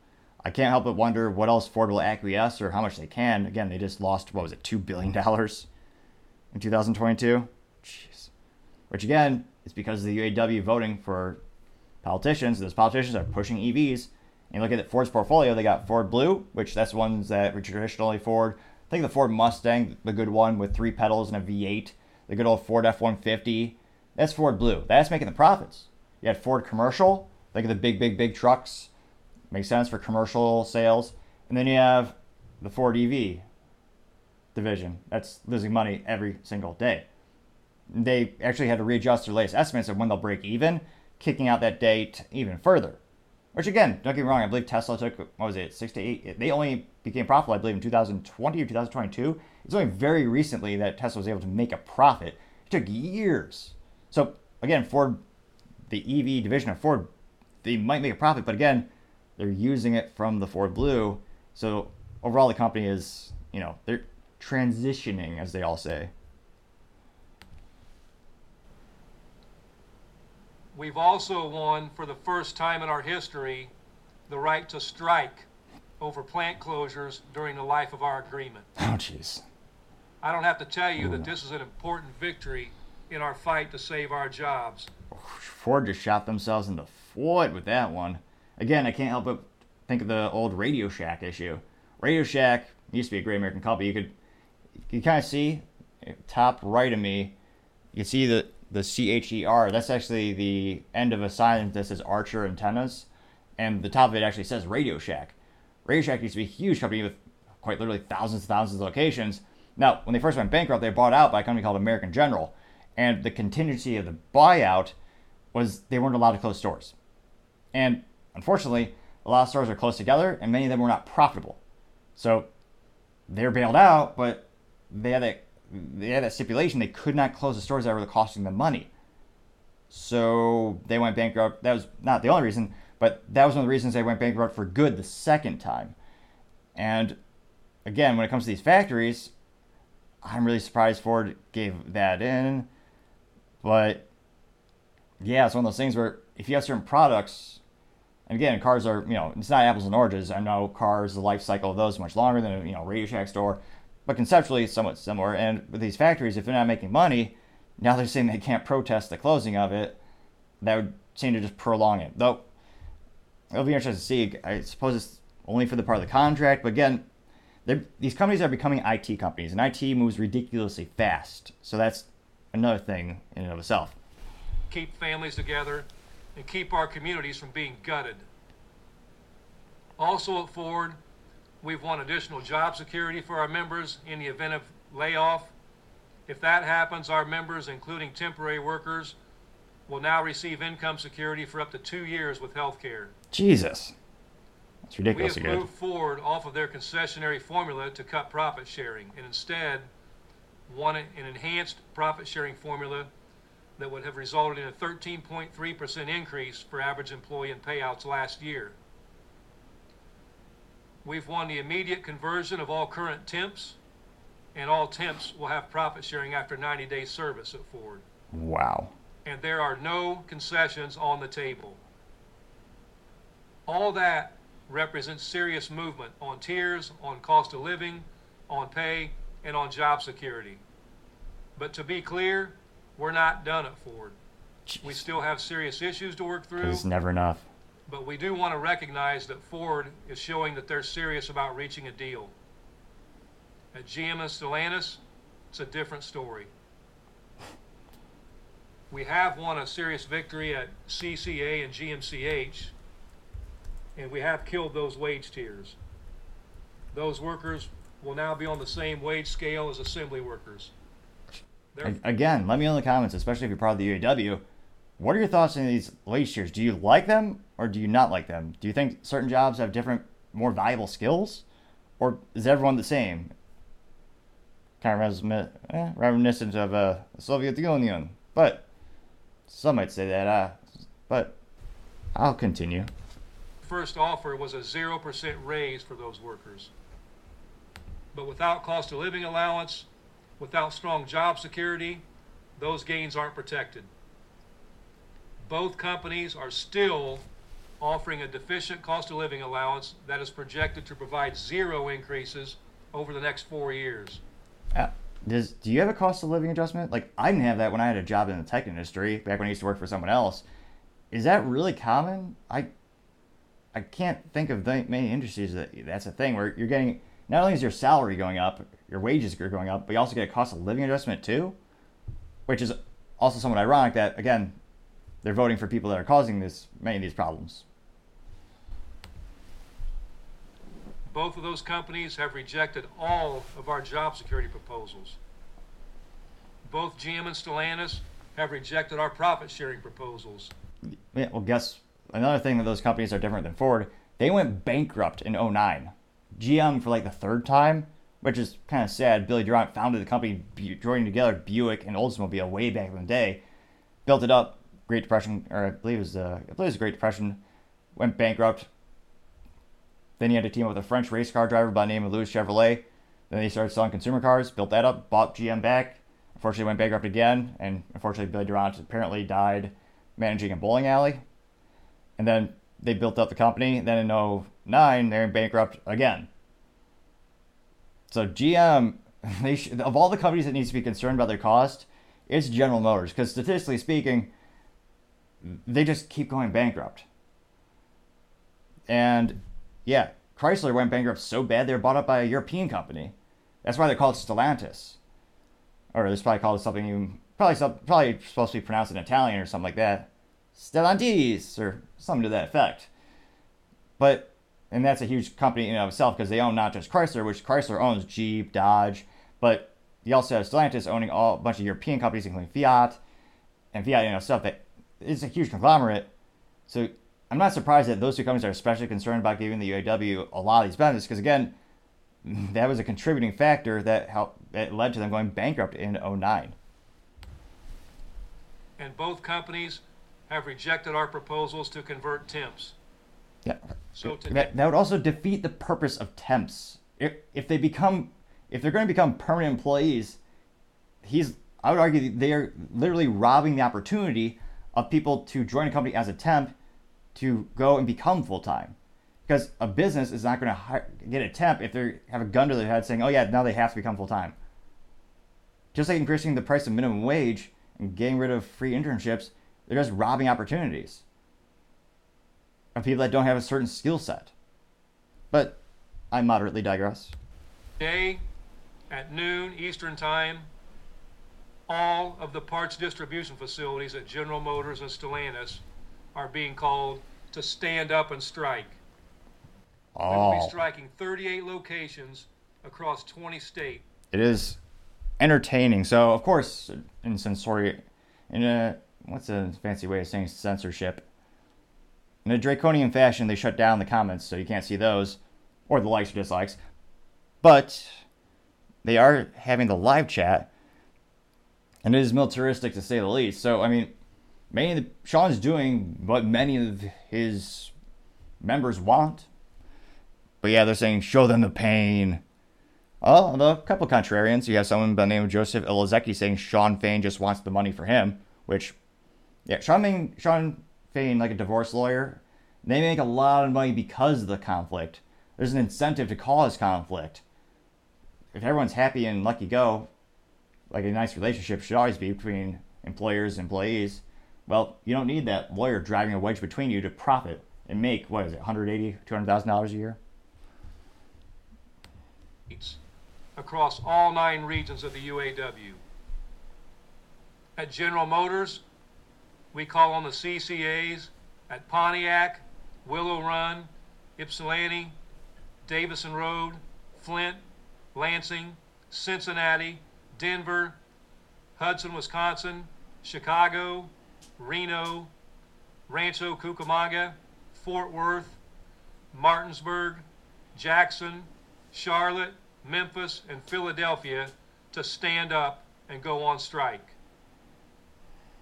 I can't help but wonder what else Ford will acquiesce or how much they can. Again, they just lost what was it, two billion dollars in 2022. Jeez, which again is because of the UAW voting for politicians. Those politicians are pushing EVs. And you look at the Ford's portfolio, they got Ford Blue, which that's the ones that were traditionally Ford. I think the Ford Mustang, the good one with three pedals and a V8, the good old Ford F 150, that's Ford Blue. That's making the profits. You had Ford Commercial, think of the big, big, big trucks. Makes sense for commercial sales. And then you have the Ford EV division. That's losing money every single day. They actually had to readjust their latest estimates of when they'll break even, kicking out that date even further. Which again, don't get me wrong, I believe Tesla took what was it, six to eight. They only became profitable, I believe, in 2020 or 2022. It's only very recently that Tesla was able to make a profit. It took years. So again, Ford, the EV division of Ford, they might make a profit, but again, they're using it from the Ford Blue. So overall, the company is, you know, they're transitioning, as they all say. We've also won, for the first time in our history, the right to strike over plant closures during the life of our agreement. Oh, jeez. I don't have to tell you that this is an important victory in our fight to save our jobs. Ford just shot themselves in the foot with that one. Again, I can't help but think of the old Radio Shack issue. Radio Shack used to be a great American company. You could you kind of see eh, top right of me. You can see the the C H E R. That's actually the end of a sign that says Archer Antennas, and the top of it actually says Radio Shack. Radio Shack used to be a huge company with quite literally thousands and thousands of locations. Now, when they first went bankrupt, they were bought out by a company called American General, and the contingency of the buyout was they weren't allowed to close stores. And unfortunately, a lot of stores are close together, and many of them were not profitable. So they were bailed out, but they had that they had that stipulation they could not close the stores that were costing them money. So they went bankrupt. That was not the only reason, but that was one of the reasons they went bankrupt for good the second time. And again, when it comes to these factories, I'm really surprised Ford gave that in. But yeah, it's one of those things where if you have certain products, and again, cars are, you know, it's not apples and oranges. I know cars, the life cycle of those is much longer than a, you know, Radio Shack store, but conceptually it's somewhat similar. And with these factories, if they're not making money, now they're saying they can't protest the closing of it. That would seem to just prolong it. Though, it'll be interesting to see. I suppose it's only for the part of the contract, but again, these companies are becoming IT companies, and IT moves ridiculously fast. So that's another thing in and of itself. Keep families together and keep our communities from being gutted. Also at Ford, we've won additional job security for our members in the event of layoff. If that happens, our members, including temporary workers, will now receive income security for up to two years with health care. Jesus. That's ridiculous. We have moved Ford off of their concessionary formula to cut profit sharing and instead want an enhanced profit sharing formula that would have resulted in a 13.3% increase for average employee in payouts last year. We've won the immediate conversion of all current temps, and all temps will have profit sharing after 90 days service at Ford. Wow. And there are no concessions on the table. All that represents serious movement on tiers, on cost of living, on pay, and on job security. But to be clear, we're not done at Ford. Jeez. We still have serious issues to work through. It's never enough. But we do want to recognize that Ford is showing that they're serious about reaching a deal. At GM and Stellantis, it's a different story. We have won a serious victory at CCA and GMCH, and we have killed those wage tiers. Those workers will now be on the same wage scale as assembly workers. Again, let me know in the comments, especially if you're part of the UAW. What are your thoughts on these wage tiers? Do you like them or do you not like them? Do you think certain jobs have different, more valuable skills, or is everyone the same? Kind of eh, reminiscent of uh, the Soviet Union, but some might say that. Uh, but I'll continue. First offer was a zero percent raise for those workers, but without cost of living allowance Without strong job security, those gains aren't protected. Both companies are still offering a deficient cost of living allowance that is projected to provide zero increases over the next four years. Uh, Does do you have a cost of living adjustment? Like I didn't have that when I had a job in the tech industry back when I used to work for someone else. Is that really common? I I can't think of many industries that that's a thing where you're getting not only is your salary going up, your wages are going up, but you also get a cost of living adjustment too, which is also somewhat ironic that again they're voting for people that are causing this many of these problems. Both of those companies have rejected all of our job security proposals. Both GM and Stellantis have rejected our profit sharing proposals. Yeah, well, guess another thing that those companies are different than Ford. They went bankrupt in 09. GM for like the third time, which is kind of sad. Billy Durant founded the company, joining together Buick and Oldsmobile way back in the day, built it up. Great Depression, or I believe it was the, I believe it was Great Depression, went bankrupt, then he had to team up with a French race car driver by the name of Louis Chevrolet. Then he started selling consumer cars, built that up, bought GM back. Unfortunately, went bankrupt again, and unfortunately, Billy Durant apparently died managing a bowling alley. And then they built up the company. Then in 09, they're in bankrupt again. So GM, they sh- of all the companies that needs to be concerned about their cost, it's General Motors because statistically speaking, they just keep going bankrupt. And yeah, Chrysler went bankrupt so bad they were bought up by a European company. That's why they're called Stellantis. Or it's probably called something you probably probably supposed to be pronounced in Italian or something like that. Stellantis or something to that effect. But and that's a huge company in and of itself because they own not just Chrysler, which Chrysler owns Jeep, Dodge, but you also have Stellantis owning all a bunch of European companies, including Fiat, and Fiat, you know, stuff that is a huge conglomerate. So I'm not surprised that those two companies are especially concerned about giving the UAW a lot of these benefits because again, that was a contributing factor that helped that led to them going bankrupt in 09. And both companies have rejected our proposals to convert temps. Yeah. So that, that would also defeat the purpose of temps. If, if they become if they're going to become permanent employees, he's I would argue they are literally robbing the opportunity of people to join a company as a temp to go and become full time. Because a business is not going to get a temp if they have a gun to their head saying, oh, yeah, now they have to become full time. Just like increasing the price of minimum wage and getting rid of free internships, they're just robbing opportunities of people that don't have a certain skill set. But I moderately digress. Today, at noon Eastern Time, all of the parts distribution facilities at General Motors and Stellantis are being called to stand up and strike. Oh. We will be oh. striking 38 locations across 20 states. It is entertaining. So, of course, in censory, in a what's a fancy way of saying censorship? In a draconian fashion, they shut down the comments so you can't see those, or the likes or dislikes. But they are having the live chat, and it is militaristic to say the least. So, I mean, many the, Shawn's doing what many of his members want. But yeah, they're saying show them the pain. Oh, the couple contrarians. You have someone by the name of Joseph Ilozeki saying Shawn Fain just wants the money for him, which, yeah, Shawn Fain, Shawn Fain, like a divorce lawyer, they make a lot of money because of the conflict. There's an incentive to cause conflict. If everyone's happy and lucky go, like a nice relationship should always be between employers and employees, well, you don't need that lawyer driving a wedge between you to profit and make what is it, 180, 200,000 dollars a year? It's across all nine regions of the UAW. At General Motors, we call on the CCAs at Pontiac, Willow Run, Ypsilanti, Davison Road, Flint, Lansing, Cincinnati, Denver, Hudson, Wisconsin, Chicago, Reno, Rancho Cucamonga, Fort Worth, Martinsburg, Jackson, Charlotte, Memphis, and Philadelphia to stand up and go on strike.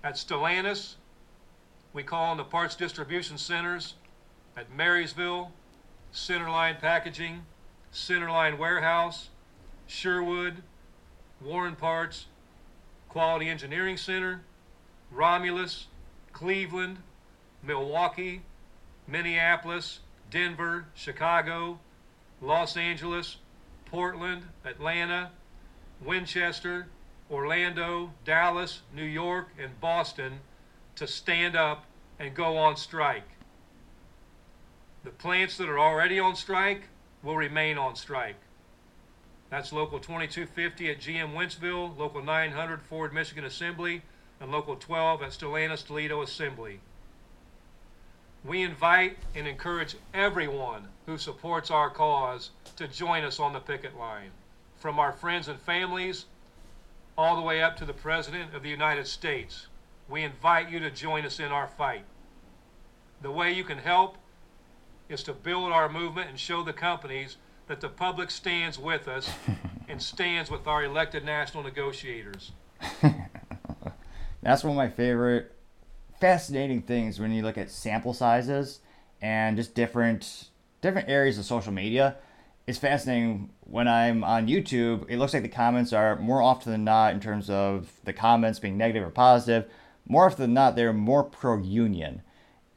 At Stellantis, we call on the parts distribution centers at Marysville, Centerline Packaging, Centerline Warehouse, Sherwood, Warren Parts, Quality Engineering Center, Romulus, Cleveland, Milwaukee, Minneapolis, Denver, Chicago, Los Angeles, Portland, Atlanta, Winchester, Orlando, Dallas, New York, and Boston to stand up and go on strike. The plants that are already on strike will remain on strike. That's Local 2250 at GM Wentzville, Local 900 Ford Michigan Assembly, and Local 12 at Stellantis Toledo Assembly. We invite and encourage everyone who supports our cause to join us on the picket line, from our friends and families all the way up to the President of the United States. We invite you to join us in our fight. The way you can help is to build our movement and show the companies that the public stands with us and stands with our elected national negotiators. That's one of my favorite fascinating things when you look at sample sizes and just different different areas of social media. It's fascinating when I'm on YouTube, it looks like the comments are more often than not in terms of the comments being negative or positive, more often than not they're more pro union.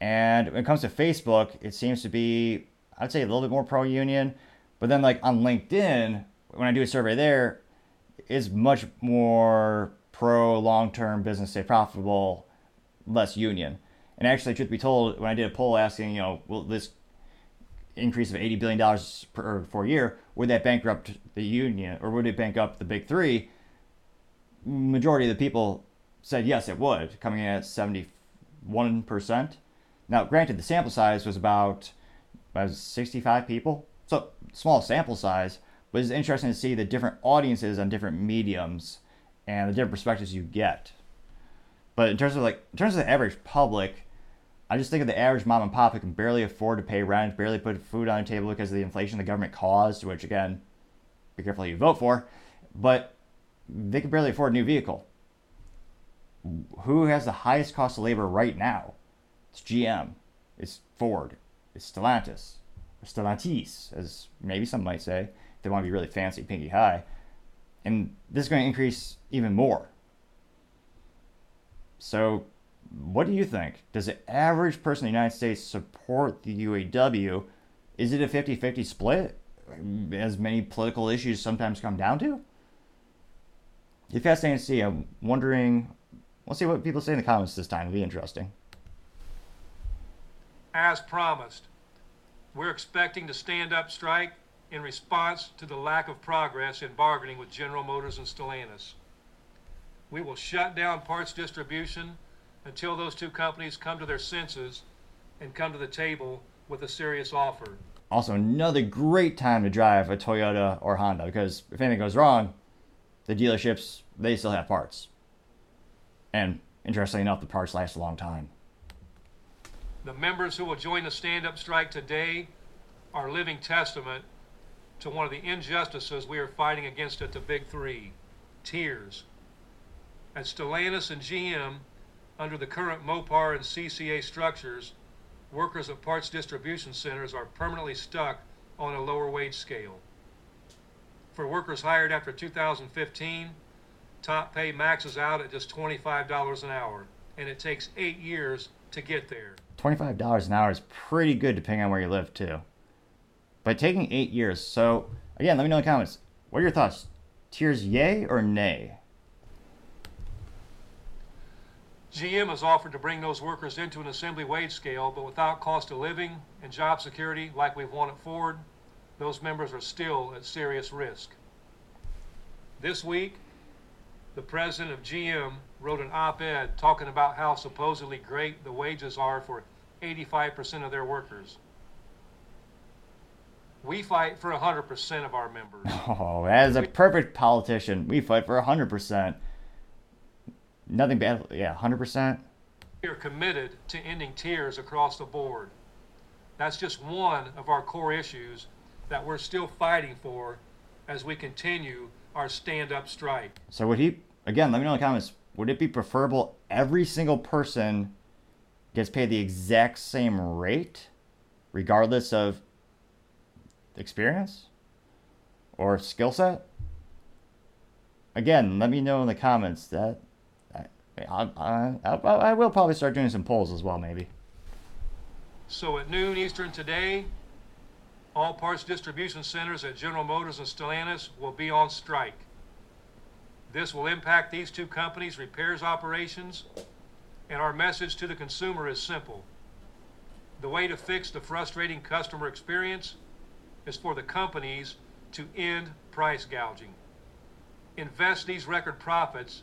And when it comes to Facebook, it seems to be I'd say a little bit more pro union, but then like on LinkedIn, when I do a survey there, is much more pro long term business stay profitable, less union. And actually, truth be told, when I did a poll asking, you know, will this increase of $80 billion per four year, would that bankrupt the union or would it bankrupt the big three? Majority of the people said yes, it would, coming in at 71%. Now, granted, the sample size was about, about 65 people, so small sample size, but it's interesting to see the different audiences on different mediums and the different perspectives you get. But in terms of like in terms of the average public, I just think of the average mom and pop who can barely afford to pay rent, barely put food on the table because of the inflation the government caused, which again, be careful who you vote for, but they can barely afford a new vehicle. Who has the highest cost of labor right now? It's GM, it's Ford, it's Stellantis, Stellantis, as maybe some might say, if they want to be really fancy, pinky high. And this is going to increase even more. So, what do you think? Does the average person in the United States support the UAW? Is it a 50 50 split, as many political issues sometimes come down to? It's fascinating to see. I'm wondering, let's see what people say in the comments this time. It'll be interesting. As promised, we're expecting to stand up strike in response to the lack of progress in bargaining with General Motors and Stellantis. We will shut down parts distribution until those two companies come to their senses and come to the table with a serious offer. Also, another great time to drive a Toyota or Honda because if anything goes wrong, the dealerships they still have parts. And interestingly enough, the parts last a long time. The members who will join the stand up strike today are living testament to one of the injustices we are fighting against at the Big Three tiers. At Stellantis and GM, under the current Mopar and CCA structures, workers at parts distribution centers are permanently stuck on a lower wage scale. For workers hired after 2015, top pay maxes out at just $25 an hour, and it takes eight years to get there. $25 an hour is pretty good depending on where you live, too. But taking eight years, so again, let me know in the comments. What are your thoughts? Tiers yay or nay? GM has offered to bring those workers into an assembly wage scale, but without cost of living and job security like we've at Ford, those members are still at serious risk. This week, the president of GM wrote an op ed talking about how supposedly great the wages are for 85% of their workers. We fight for 100% of our members. Oh, as a perfect politician, we fight for 100%. Nothing bad. Yeah, 100%. We are committed to ending tiers across the board. That's just one of our core issues that we're still fighting for as we continue our stand up strike. So, would he, again, let me know in the comments, would it be preferable every single person gets paid the exact same rate, regardless of experience or skill set? Again, let me know in the comments that I, I, I, I will probably start doing some polls as well, maybe. So at noon Eastern today, all parts distribution centers at General Motors and Stellantis will be on strike. This will impact these two companies' repairs operations, and our message to the consumer is simple. The way to fix the frustrating customer experience is for the companies to end price gouging. Invest these record profits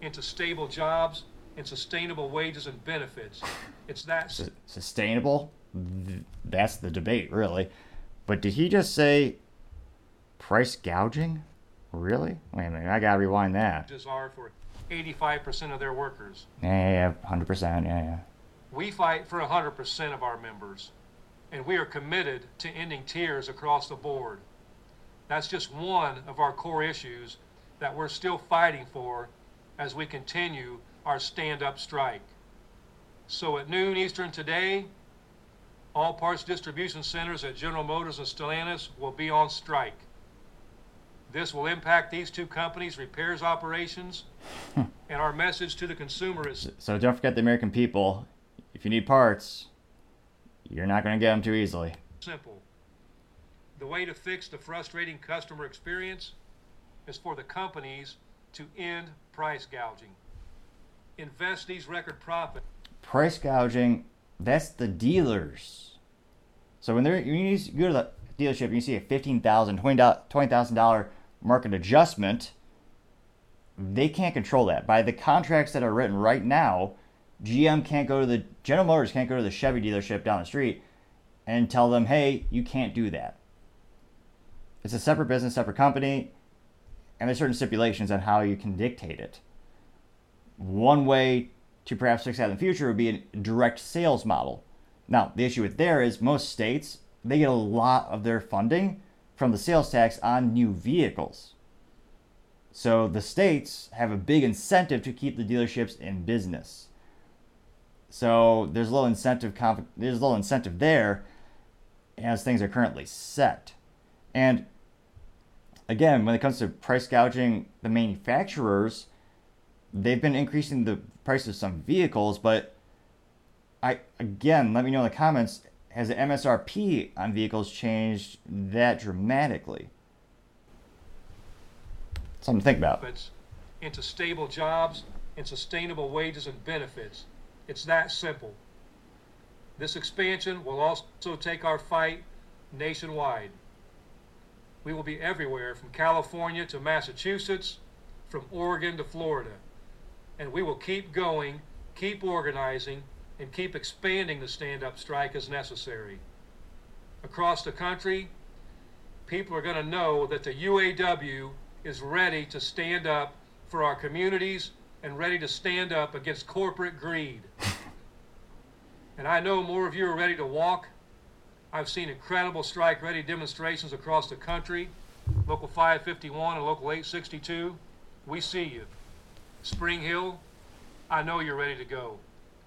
into stable jobs and sustainable wages and benefits. It's that Su- sustainable? That's the debate, really. But did he just say price gouging? Really? Wait a minute, I gotta rewind that. wages are for 85% of their workers. Yeah, yeah, hundred percent. Yeah, yeah. We fight for 100% of our members, and we are committed to ending tiers across the board. That's just one of our core issues that we're still fighting for as we continue our stand up strike. So at noon Eastern today, all parts distribution centers at General Motors and Stellantis will be on strike. This will impact these two companies' repairs operations, and our message to the consumer is So don't forget the American people. If you need parts, you're not gonna get them too easily. simple. The way to fix the frustrating customer experience is for the companies to end price gouging. Invest these record profits. Price gouging, that's the dealers. So when they're when you go to the dealership and you see a fifteen thousand, twenty thousand dollar market adjustment, they can't control that. By the contracts that are written right now, GM can't go to the General Motors can't go to the Chevy dealership down the street and tell them, hey, you can't do that. It's a separate business, separate company, and there's certain stipulations on how you can dictate it. One way to perhaps fix that in the future would be a direct sales model. Now, the issue with there is most states, they get a lot of their funding from the sales tax on new vehicles. So the states have a big incentive to keep the dealerships in business. So there's a little incentive there's a little incentive there as things are currently set. And again, when it comes to price gouging the manufacturers, they've been increasing the price of some vehicles, but I again, let me know in the comments, has the MSRP on vehicles changed that dramatically? Something to think about. into stable jobs and sustainable wages and benefits. It's that simple. This expansion will also take our fight nationwide. We will be everywhere from California to Massachusetts, from Oregon to Florida. And we will keep going, keep organizing, and keep expanding the stand up strike as necessary. Across the country, people are going to know that the UAW is ready to stand up for our communities and ready to stand up against corporate greed. and I know more of you are ready to walk. I've seen incredible strike ready demonstrations across the country. Local 551 and Local 862, we see you. Spring Hill, I know you're ready to go.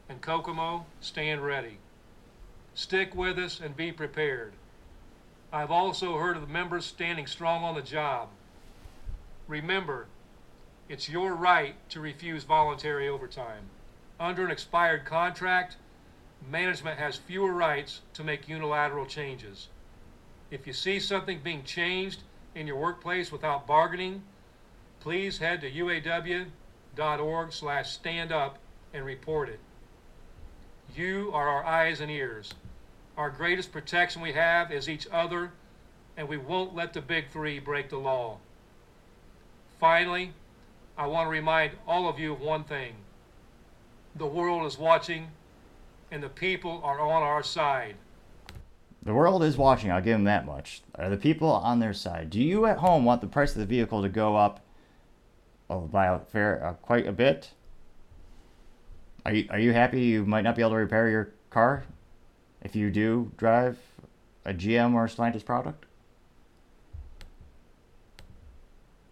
And Kokomo, stand ready. Stick with us and be prepared. I've also heard of the members standing strong on the job. Remember, it's your right to refuse voluntary overtime. Under an expired contract, management has fewer rights to make unilateral changes. If you see something being changed in your workplace without bargaining, please head to uaw.org slash stand up and report it. You are our eyes and ears. Our greatest protection we have is each other, and we won't let the big three break the law. Finally, I want to remind all of you of one thing. The world is watching, and the people are on our side. The world is watching, I'll give them that much. Are the people on their side? Do you at home want the price of the vehicle to go up oh, by a fair, uh, quite a bit? Are you, are you happy you might not be able to repair your car if you do drive a GM or a Stellantis product?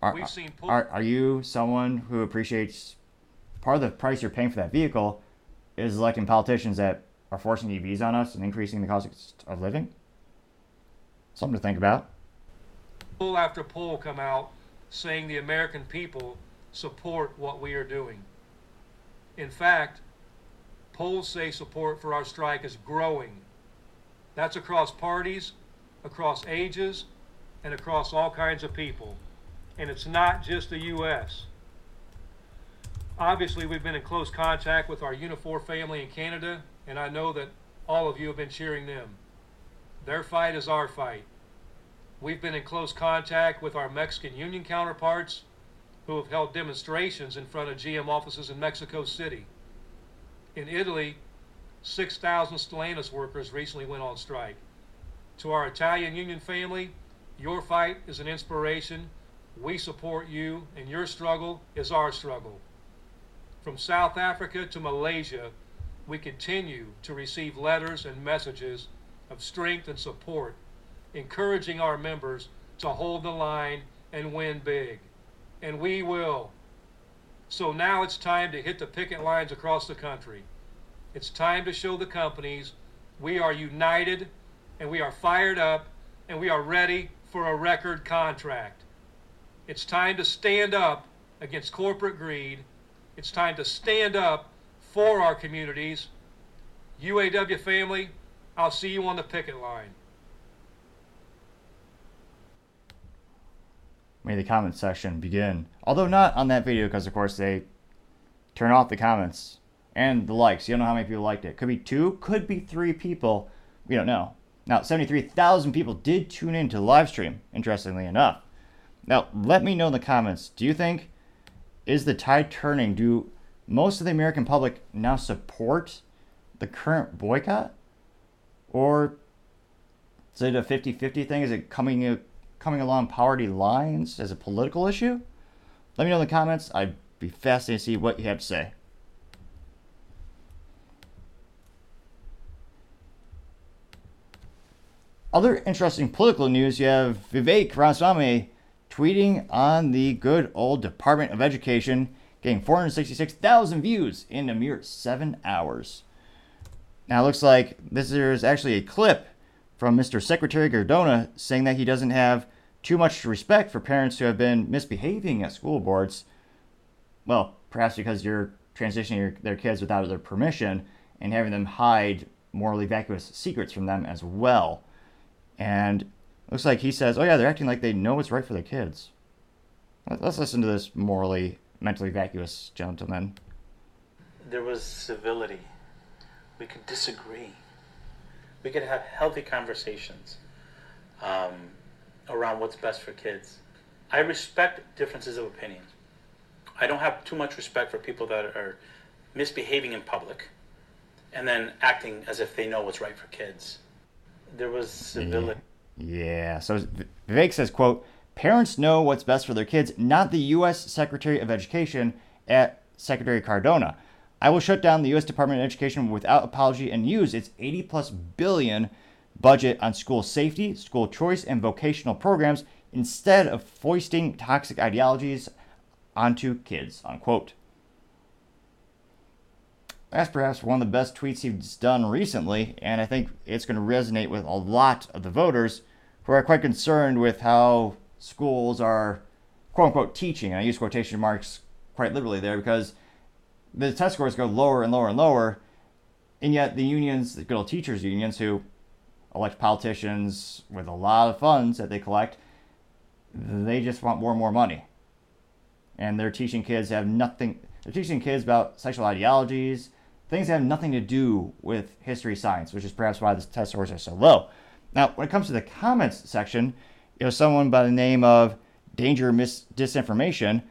Are, We've seen pull- are, are you someone who appreciates part of the price you're paying for that vehicle is electing politicians that are forcing EVs on us and increasing the cost of living? Something to think about. poll after poll come out saying the American people support what we are doing. In fact, polls say support for our strike is growing. That's across parties, across ages, and across all kinds of people. And it's not just the U.S. Obviously, we've been in close contact with our Unifor family in Canada, and I know that all of you have been cheering them. Their fight is our fight. We've been in close contact with our Mexican union counterparts who have held demonstrations in front of GM offices in Mexico City. In Italy, 6,000 Stellantis workers recently went on strike. To our Italian union family, your fight is an inspiration. We support you, and your struggle is our struggle. From South Africa to Malaysia, we continue to receive letters and messages of strength and support, encouraging our members to hold the line and win big. And we will. So now it's time to hit the picket lines across the country. It's time to show the companies we are united and we are fired up and we are ready for a record contract. It's time to stand up against corporate greed. It's time to stand up for our communities. UAW family, I'll see you on the picket line. May the comment section begin. Although not on that video because, of course, they turn off the comments and the likes. You don't know how many people liked it. Could be two, could be three people. We don't know. Now, 73,000 people did tune in to the live stream, interestingly enough. Now, let me know in the comments do you think, is the tide turning? Do most of the American public now support the current boycott? Or is it a 50 50 thing? Is it coming, uh, coming along party lines as a political issue? Let me know in the comments. I'd be fascinated to see what you have to say. Other interesting political news you have Vivek Ramaswamy tweeting on the good old Department of Education, getting 466,000 views in a mere seven hours. Now, it looks like this is actually a clip from Mr. Secretary Cardona saying that he doesn't have too much respect for parents who have been misbehaving at school boards. Well, perhaps because you're transitioning your, their kids without their permission and having them hide morally vacuous secrets from them as well. And looks like he says, "Oh yeah, they're acting like they know what's right for their kids." Let's listen to this morally, mentally vacuous gentleman. There was civility. We could disagree. We could have healthy conversations um, around what's best for kids. I respect differences of opinion. I don't have too much respect for people that are misbehaving in public and then acting as if they know what's right for kids there was civility. Yeah. So Vivek says, "quote Parents know what's best for their kids, not the U.S. Secretary of Education at Secretary Cardona. I will shut down the U.S. Department of Education without apology and use its 80 plus billion budget on school safety, school choice, and vocational programs instead of foisting toxic ideologies onto kids." Unquote. That's perhaps one of the best tweets he's done recently, and I think it's going to resonate with a lot of the voters who are quite concerned with how schools are, quote unquote, teaching. And I use quotation marks quite literally there because the test scores go lower and lower and lower, and yet the unions, the good old teachers' unions, who elect politicians with a lot of funds that they collect, they just want more and more money. And they're teaching kids have nothing. They're teaching kids about sexual ideologies, things that have nothing to do with history science, which is perhaps why the test scores are so low. Now, when it comes to the comments section, you know, someone by the name of Danger Mis- Disinformation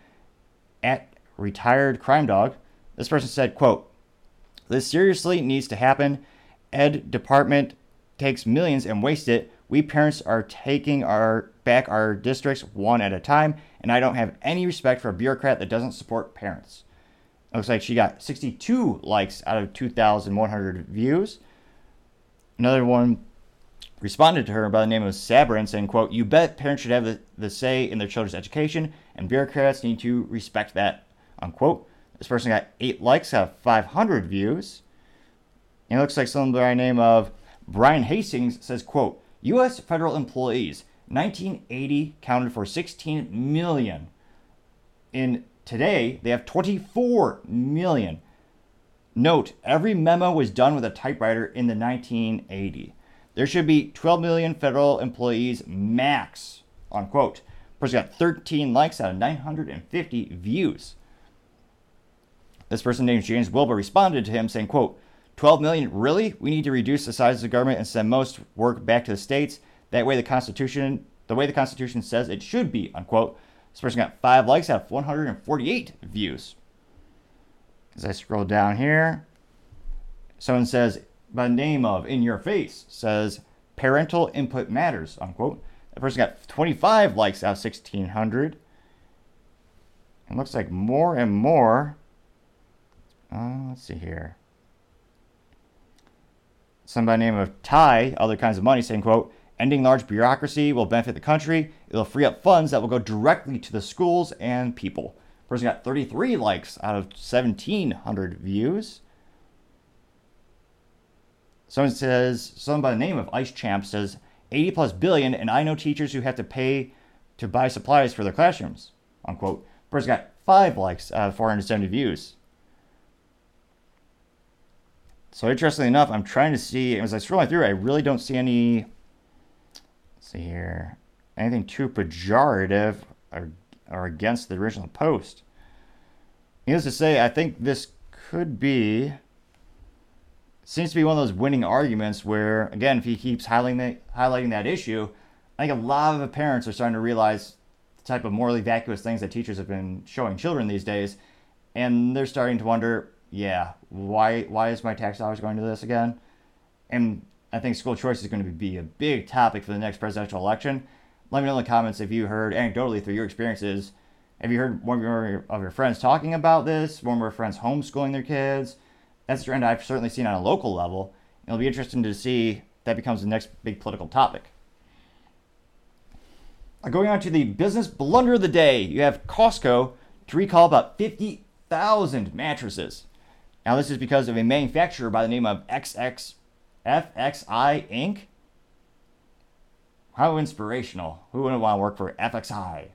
at Retired Crime Dog, this person said, quote, this seriously needs to happen. Ed department takes millions and wastes it. We parents are taking our back our districts one at a time, and I don't have any respect for a bureaucrat that doesn't support parents. Looks like she got 62 likes out of 2,100 views. Another one responded to her by the name of Sabrin saying, quote, You bet parents should have the, the say in their children's education, and bureaucrats need to respect that, unquote. This person got 8 likes out of 500 views. And it looks like someone by the name of Brian Hastings says, quote, U.S. federal employees, 1980 counted for 16 million. In Today, they have 24 million. Note, every memo was done with a typewriter in the 1980. There should be 12 million federal employees max, unquote. Person got 13 likes out of 950 views. This person named James Wilbur responded to him saying, quote, 12 million, really? We need to reduce the size of the government and send most work back to the states. That way the Constitution, the way the Constitution says it should be, unquote. This person got five likes out of 148 views. As I scroll down here, someone says, by name of In Your Face, says, parental input matters, unquote. That person got 25 likes out of 1,600. It looks like more and more. Uh, let's see here. Somebody name of Ty, other kinds of money, saying, quote, ending large bureaucracy will benefit the country. It'll free up funds that will go directly to the schools and people. Person got 33 likes out of 1,700 views. Someone says, someone by the name of Ice Champ says, 80 plus billion, and I know teachers who have to pay to buy supplies for their classrooms. Unquote. Person got five likes out of 470 views. So interestingly enough, I'm trying to see as I scroll through, I really don't see any. See here, anything too pejorative or, or against the original post. Needless to say, I think this could be seems to be one of those winning arguments where, again, if he keeps highlighting that, highlighting that issue, I think a lot of the parents are starting to realize the type of morally vacuous things that teachers have been showing children these days, and they're starting to wonder, yeah, why why is my tax dollars going to this again? And I think school choice is going to be a big topic for the next presidential election. Let me know in the comments if you heard anecdotally through your experiences. Have you heard one of your, of your friends talking about this? One of your friends homeschooling their kids? That's a trend I've certainly seen on a local level. It'll be interesting to see that becomes the next big political topic. Uh, going on to the business blunder of the day, you have Costco to recall about 50,000 mattresses. Now, this is because of a manufacturer by the name of XX, FXI Inc. How inspirational. Who wouldn't want to work for FXI?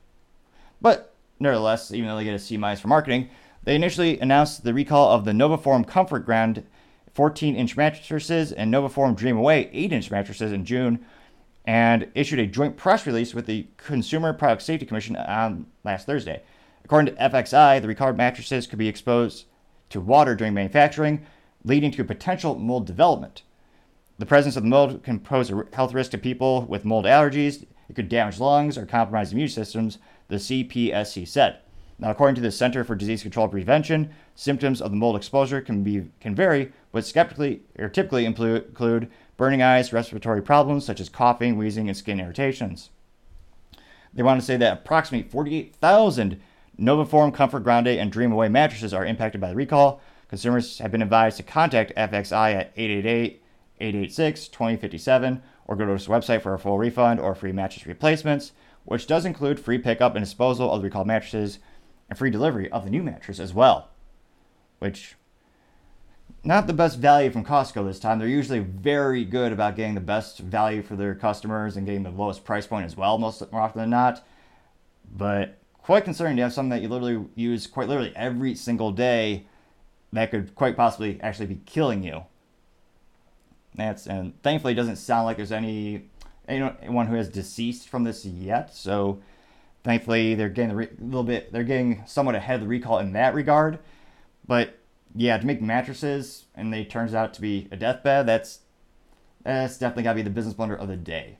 But nevertheless, even though they get a C minus for marketing, they initially announced the recall of the Novaform Comfort Grande 14 inch mattresses and Novaform Dream Away 8 inch mattresses in June and issued a joint press release with the Consumer Product Safety Commission on last Thursday. According to FXI, the recalled mattresses could be exposed to water during manufacturing, leading to potential mold development. The presence of the mold can pose a health risk to people with mold allergies. It could damage lungs or compromise immune systems, the CPSC said. Now, according to the Center for Disease Control Prevention, symptoms of the mold exposure can be can vary, but skeptically or typically include burning eyes, respiratory problems such as coughing, wheezing, and skin irritations. They want to say that approximately 48,000 Novaform, Comfort Grande, and Dream Away mattresses are impacted by the recall. Consumers have been advised to contact FXI at 888 886 2057 or go to its website for a full refund or free mattress replacements, which does include free pickup and disposal of the recalled mattresses and free delivery of the new mattress as well. Which, not the best value from Costco this time. They're usually very good about getting the best value for their customers and getting the lowest price point as well, most more often than not. But quite concerning to have something that you literally use quite literally every single day that could quite possibly actually be killing you. That's and thankfully it doesn't sound like there's any anyone who has deceased from this yet. So thankfully they're getting a re- little bit they're getting somewhat ahead of the recall in that regard. But yeah, to make mattresses and they turns out to be a deathbed, that's that's definitely gotta be the business blunder of the day.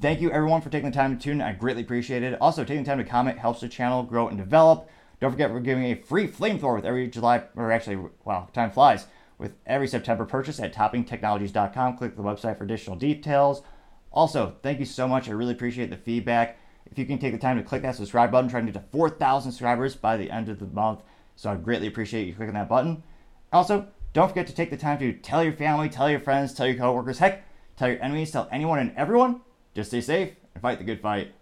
Thank you everyone for taking the time to tune. I greatly appreciate it. Also, taking the time to comment helps the channel grow and develop. Don't forget we're giving a free flamethrower with every July, or actually, wow, time flies, with every September purchase at toppingtechnologies.com. Click the website for additional details. Also, thank you so much. I really appreciate the feedback. If you can take the time to click that subscribe button, trying to get to 4,000 subscribers by the end of the month. So I'd greatly appreciate you clicking that button. Also, don't forget to take the time to tell your family, tell your friends, tell your coworkers, heck, tell your enemies, tell anyone and everyone. Just stay safe and fight the good fight.